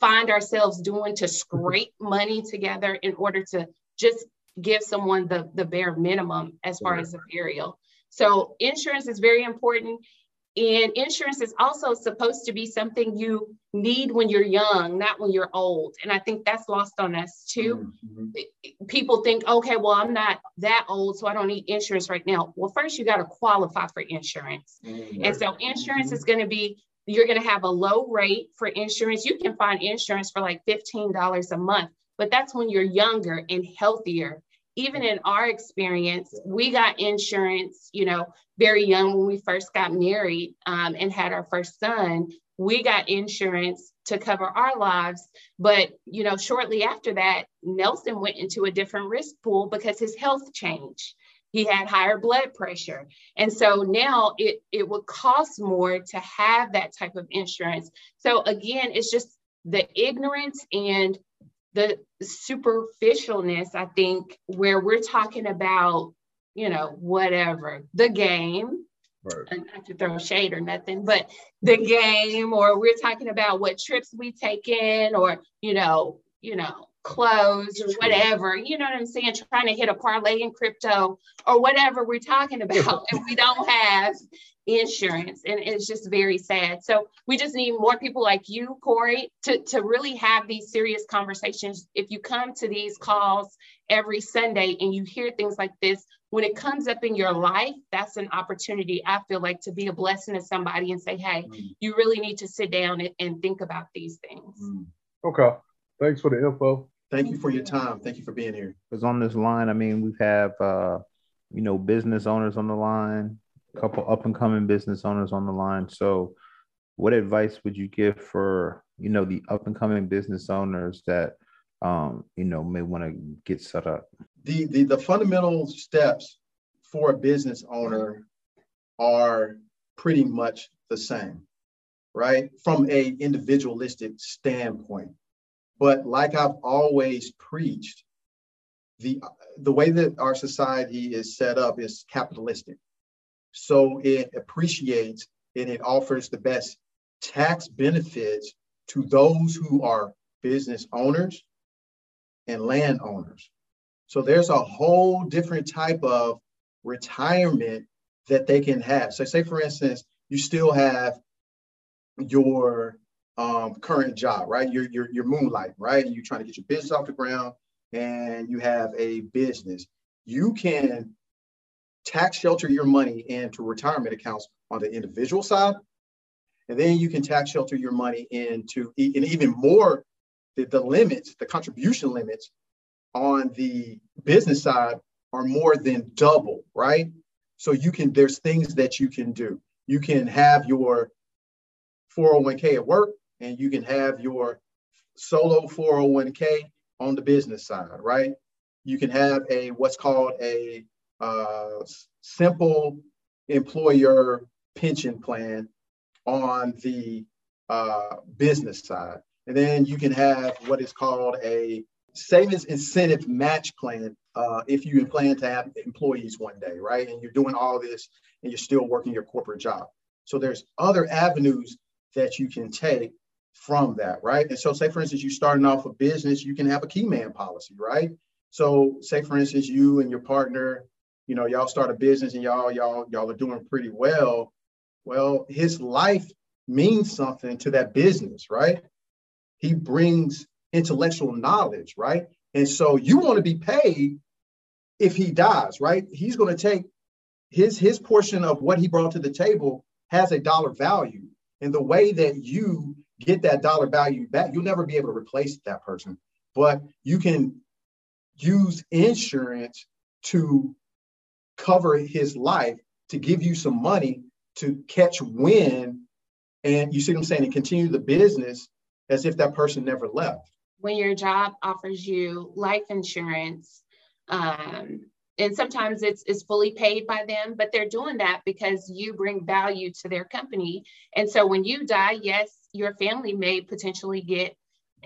find ourselves doing to scrape money together in order to just give someone the, the bare minimum as far as a burial. So insurance is very important. And insurance is also supposed to be something you need when you're young, not when you're old. And I think that's lost on us too. Mm-hmm. People think, okay, well, I'm not that old, so I don't need insurance right now. Well, first, you got to qualify for insurance. Mm-hmm. And so, insurance is going to be you're going to have a low rate for insurance. You can find insurance for like $15 a month, but that's when you're younger and healthier even in our experience, we got insurance, you know, very young when we first got married um, and had our first son. We got insurance to cover our lives. But, you know, shortly after that, Nelson went into a different risk pool because his health changed. He had higher blood pressure. And so now it, it would cost more to have that type of insurance. So again, it's just the ignorance and the superficialness, I think, where we're talking about, you know, whatever, the game, right. not to throw shade or nothing, but the game, or we're talking about what trips we take in, or, you know, you know, clothes or whatever, you know what I'm saying? Trying to hit a parlay in crypto or whatever we're talking about, and we don't have insurance. And it's just very sad. So we just need more people like you, Corie, to, to really have these serious conversations. If you come to these calls every Sunday and you hear things like this, when it comes up in your life, that's an opportunity, I feel like, to be a blessing to somebody and say, hey, mm. you really need to sit down and, and think about these things. Mm. Okay. Thanks for the info. Thank you for your time. Thank you for being here. Because on this line, I mean, we have, uh, you know, business owners on the line, couple up and coming business owners on the line. So, what advice would you give for, you know, the up and coming business owners that, um, you know, may want to get set up? The, the the fundamental steps for a business owner are pretty much the same, right? From a individualistic standpoint but like I've always preached, the the way that our society is set up is capitalistic. So it appreciates and it offers the best tax benefits to those who are business owners and landowners. So there's a whole different type of retirement that they can have. So say for instance, you still have your um, current job, right? You're, you're moonlight, right? And you're trying to get your business off the ground and you have a business. You can tax shelter your money into retirement accounts on the individual side. And then you can tax shelter your money into and even more the, the limits, the contribution limits on the business side are more than double, right? So you can, there's things that you can do. You can have your 401k at work and you can have your solo 401k on the business side, right? You can have a what's called a uh, simple employer pension plan on the uh, business side. And then you can have what is called a savings incentive match plan uh, if you plan to have employees one day, right? And you're doing all this and you're still working your corporate job. So there's other avenues that you can take from that, right? And so say for instance, you're starting off a business, you can have a key man policy, right? So say for instance, you and your partner, you know, y'all start a business and y'all, y'all, y'all are doing pretty well. Well, his life means something to that business, right? He brings intellectual knowledge, right? And so you want to be paid if he dies, right? He's going to take his his portion of what he brought to the table has a dollar value. And the way that you get that dollar value back, you'll never be able to replace that person. But you can use insurance to cover his life to give you some money to catch wind and you see what I'm saying and continue the business as if that person never left. When your job offers you life insurance, um, and sometimes it's, it's fully paid by them, but they're doing that because you bring value to their company. And so when you die, yes, your family may potentially get,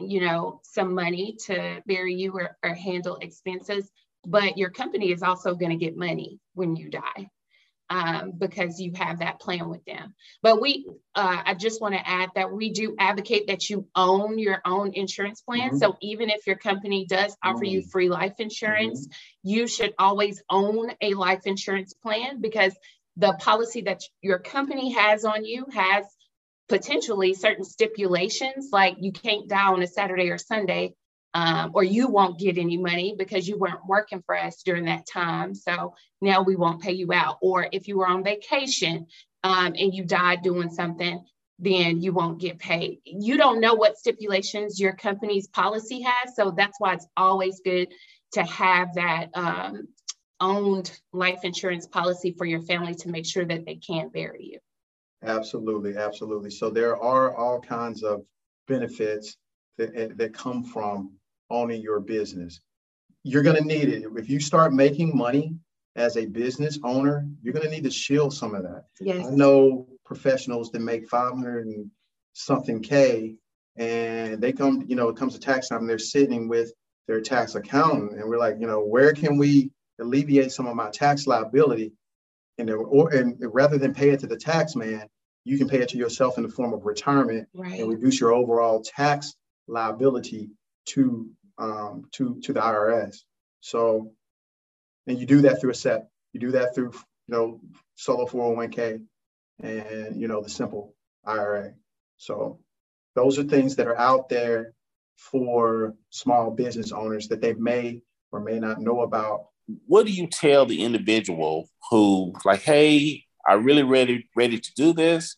you know, some money to bury you or, or handle expenses, but your company is also going to get money when you die um, because you have that plan with them. But we, uh, I just want to add that we do advocate that you own your own insurance plan. Mm-hmm. So even if your company does offer mm-hmm. you free life insurance, mm-hmm. you should always own a life insurance plan because the policy that your company has on you has potentially certain stipulations like you can't die on a Saturday or Sunday um, or you won't get any money because you weren't working for us during that time. So now we won't pay you out. Or if you were on vacation um, and you died doing something, then you won't get paid. You don't know what stipulations your company's policy has. So that's why it's always good to have that um, owned life insurance policy for your family to make sure that they can't bury you. Absolutely, absolutely. So there are all kinds of benefits that, that come from owning your business. You're going to need it. If you start making money as a business owner, you're going to need to shield some of that. Yes. I know professionals that make 500 and something K and they come, you know, it comes to tax time and they're sitting with their tax accountant. And we're like, you know, where can we alleviate some of my tax liability? And, or, and rather than pay it to the tax man, you can pay it to yourself in the form of retirement right. and reduce your overall tax liability to um, to to the IRS. So, and you do that through a SEP. You do that through you know solo 401k and you know the simple IRA. So those are things that are out there for small business owners that they may or may not know about. What do you tell the individual who like, hey, I really ready ready to do this,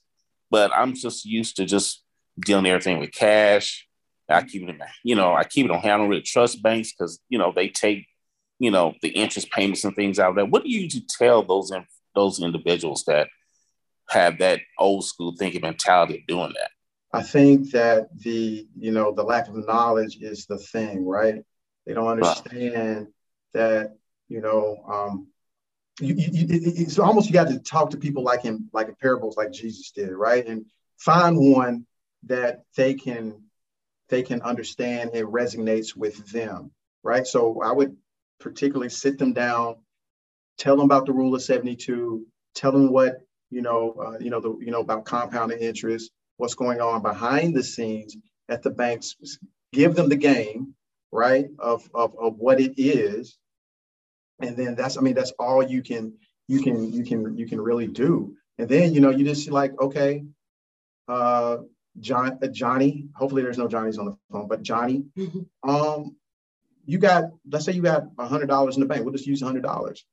but I'm just used to just dealing everything with cash. I keep it in you know, I keep it on hand. I don't really trust banks because, you know, they take, you know, the interest payments and things out of that. What do you usually tell those those individuals that have that old school thinking mentality of doing that? I think that the, you know, the lack of knowledge is the thing, right? They don't understand right. that, you know, um, you, you, it's almost you got to talk to people like him, like in parables, like Jesus did, right? And find one that they can they can understand it resonates with them, right? So I would particularly sit them down, tell them about the rule of 72, tell them what, you know, uh, you know, the, you know, about compounding interest, what's going on behind the scenes at the banks, give them the game, right, of, of, of what it is. And then that's, I mean, that's all you can, you can, you can, you can really do. And then, you know, you just like, okay, uh, John, uh, Johnny, hopefully there's no Johnny's on the phone, but Johnny, mm-hmm. um, you got, let's say you got a hundred dollars in the bank. We'll just use a hundred dollars.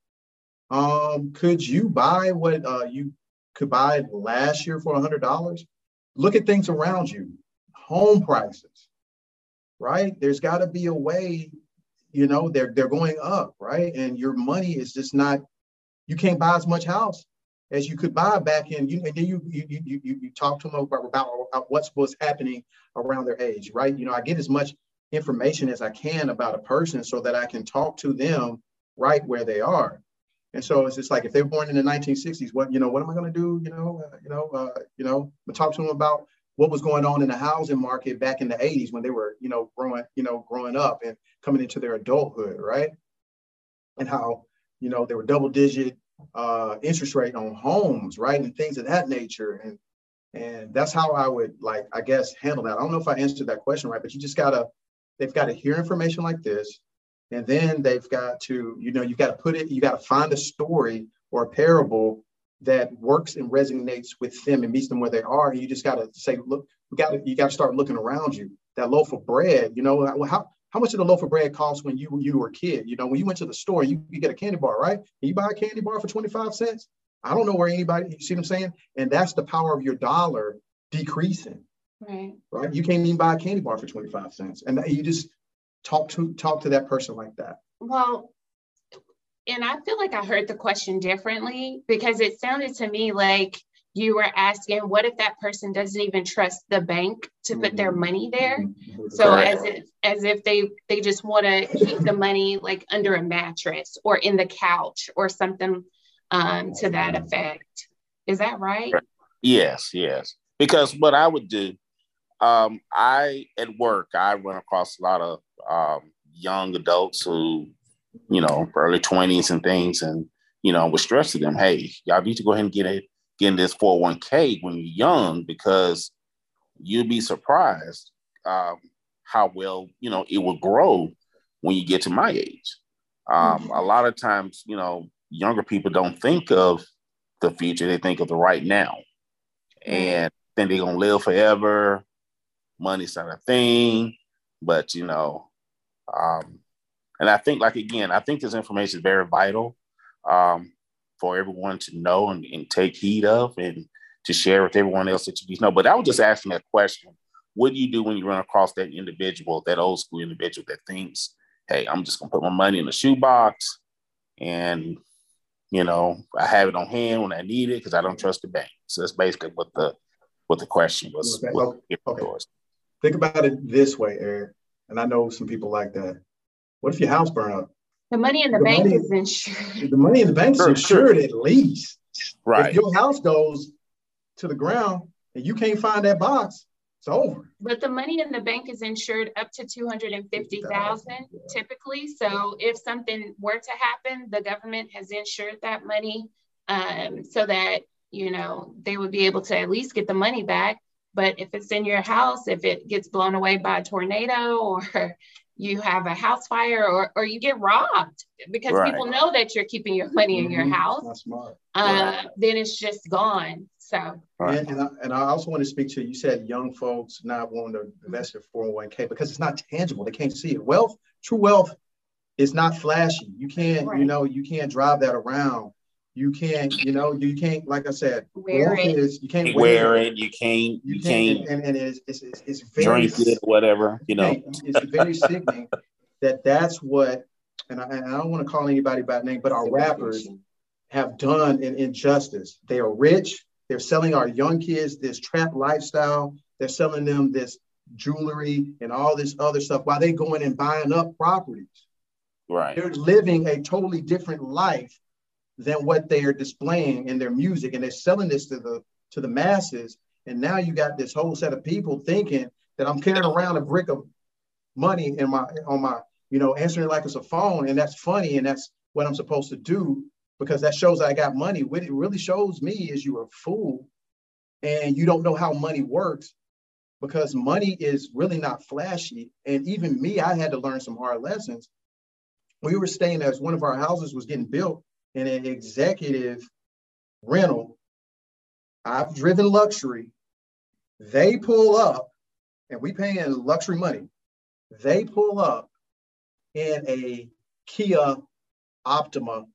Um, could you buy what uh, you could buy last year for a hundred dollars? Look at things around you, home prices, right? There's got to be a way, you know, they're they're going up, right? And your money is just not. You can't buy as much house as you could buy back in. You and then you you you you, you talk to them about, about what's what's happening around their age, right? You know, I get as much information as I can about a person so that I can talk to them right where they are. And so it's just like if they were born in the 1960s, what you know, what am I going to do? You know, uh, you know, uh, you know, talk to them about what was going on in the housing market back in the 80s when they were, you know, growing, you know, growing up and coming into their adulthood, right? And how, you know, there were double digit uh, interest rate on homes, right, and things of that nature, and and that's how I would like, I guess, handle that. I don't know if I answered that question right, but you just gotta, they've got to hear information like this, and then they've got to, you know, you've got to put it, you got to find a story or a parable that works and resonates with them and meets them where they are. And you just got to say, look, we got to, you got to start looking around you. That loaf of bread, you know, how, how much did a loaf of bread cost when you you were a kid? You know, when you went to the store, you, you get a candy bar, right? You buy a candy bar for 25 cents. I don't know where anybody, you see what I'm saying? And that's the power of your dollar decreasing. Right. Right. You can't even buy a candy bar for 25 cents. And you just talk to talk to that person like that. Well, and I feel like I heard the question differently because it sounded to me like you were asking what if that person doesn't even trust the bank to put their money there? Mm-hmm. so as if as if they they just want to keep the money like under a mattress or in the couch or something um, to that effect. Is that right? Yes yes. Because what i would do um, i at work i run across a lot of um, young adults who you know early 20s and things and you know was stressing them hey y'all need to go ahead and get it getting this 401k when you're young because you'll be surprised um, how well you know it will grow when you get to my age. Um, mm-hmm. A lot of times, you know, younger people don't think of the future; they think of the right now, and then they're gonna live forever. Money's not a thing, but you know, um, and I think, like again, I think this information is very vital. Um, for everyone to know and, and take heed of and to share with everyone else that you know. But I was just asking that question. What do you do when you run across that individual, that old school individual that thinks, hey, I'm just gonna put my money in a shoebox and you know, I have it on hand when I need it because I don't trust the bank. So that's basically what the what the question was. Okay. okay. Think about it this way, Eric. And I know some people like that. What if your house burn up? The money in the, the bank money, is insured. The money in the bank is insured at least. Right. If your house goes to the ground and you can't find that box, it's over. But the money in the bank is insured up to 250,000 typically. So if something were to happen, the government has insured that money um, so that, you know, they would be able to at least get the money back. But if it's in your house, if it gets blown away by a tornado or you have a house fire or, or you get robbed because right. people know that you're keeping your money mm-hmm. in your mm-hmm. house. That's smart. Uh, Then it's just gone. So, right. and, and, I, and I also want to speak to you said young folks not wanting to invest in 401k because it's not tangible. They can't see it. Wealth, true wealth is not flashy. You can't, right. you know, you can't drive that around you can't, you know, you can't, like I said, wear it. Is, you can't wear, it. You can't, you, you can't, can't, and, and it's, it's, it's, it's very drink it, whatever, you know. It's very sickening that that's what, and I, and I don't want to call anybody by name, but our rappers have done an injustice. They are rich. They're selling our young kids this trap lifestyle. They're selling them this jewelry and all this other stuff while they going and buying up properties. Right. They're living a totally different life than what they are displaying in their music and they're selling this to the to the masses and now you got this whole set of people thinking that i'm carrying around a brick of money in my on my you know answering like it's a phone and that's funny and that's what i'm supposed to do because that shows i got money what it really shows me is you're a fool and you don't know how money works because money is really not flashy. And even me, I had to learn some hard lessons. We were staying as one of our houses was getting built in an executive rental. I've driven luxury. They pull up, and we paying luxury money. They pull up in a Kia Optima,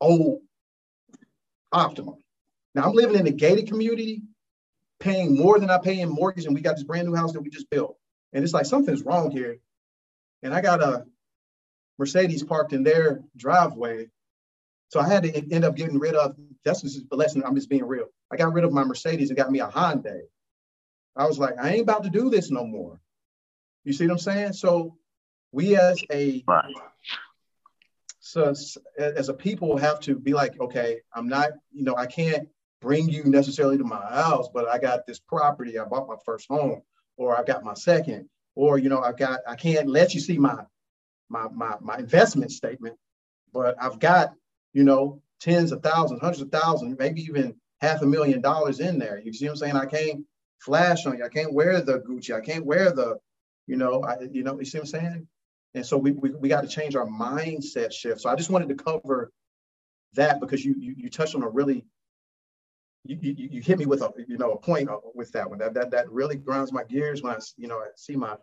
old Optima. Now I'm living in a gated community paying more than I pay in mortgage, and we got this brand new house that we just built. And it's like something's wrong here. And I got a Mercedes parked in their driveway. So I had to end up getting rid of, that's just the lesson, I'm just being real. I got rid of my Mercedes and got me a Hyundai. I was like, I ain't about to do this no more. You see what I'm saying? So we as a right. so as a people have to be like, okay, I'm not, you know, I can't bring you necessarily to my house, but I got this property. I bought my first home, or I got my second, or you know, I got I can't let you see my my my my investment statement, but I've got you know tens of thousands, hundreds of thousands, maybe even half a million dollars in there. You see what I'm saying? I can't flash on you. I can't wear the Gucci. I can't wear the, you know, I you know, you see what I'm saying? And so we we, we got to change our mindset shift. So I just wanted to cover that because you you, you touched on a really you, you, you hit me with a you know a point uh, with that one that that that really grinds my gears when I you know I see my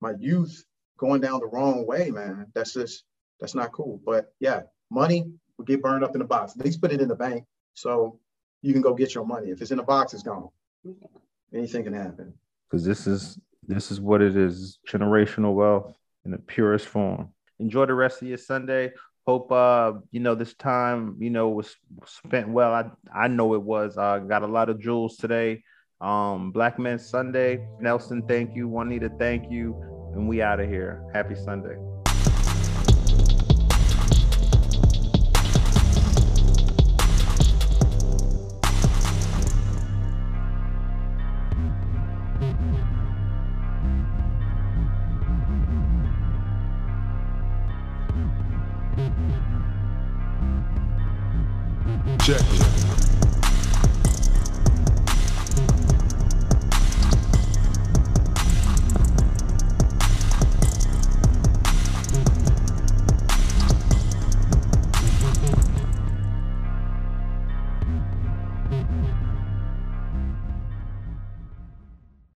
my youth going down the wrong way, man. That's just that's not cool. But yeah, money will get burned up in the box. At least put it in the bank so you can go get your money. If it's in a box, it's gone. Anything can happen. Because this is this is what it is: generational wealth in the purest form. Enjoy the rest of your Sunday. Hope uh you know this time you know was spent well. I i know it was. Uh got a lot of jewels today. Um black men sunday. Nelson thank you. Juanita thank you. And we out of here. Happy sunday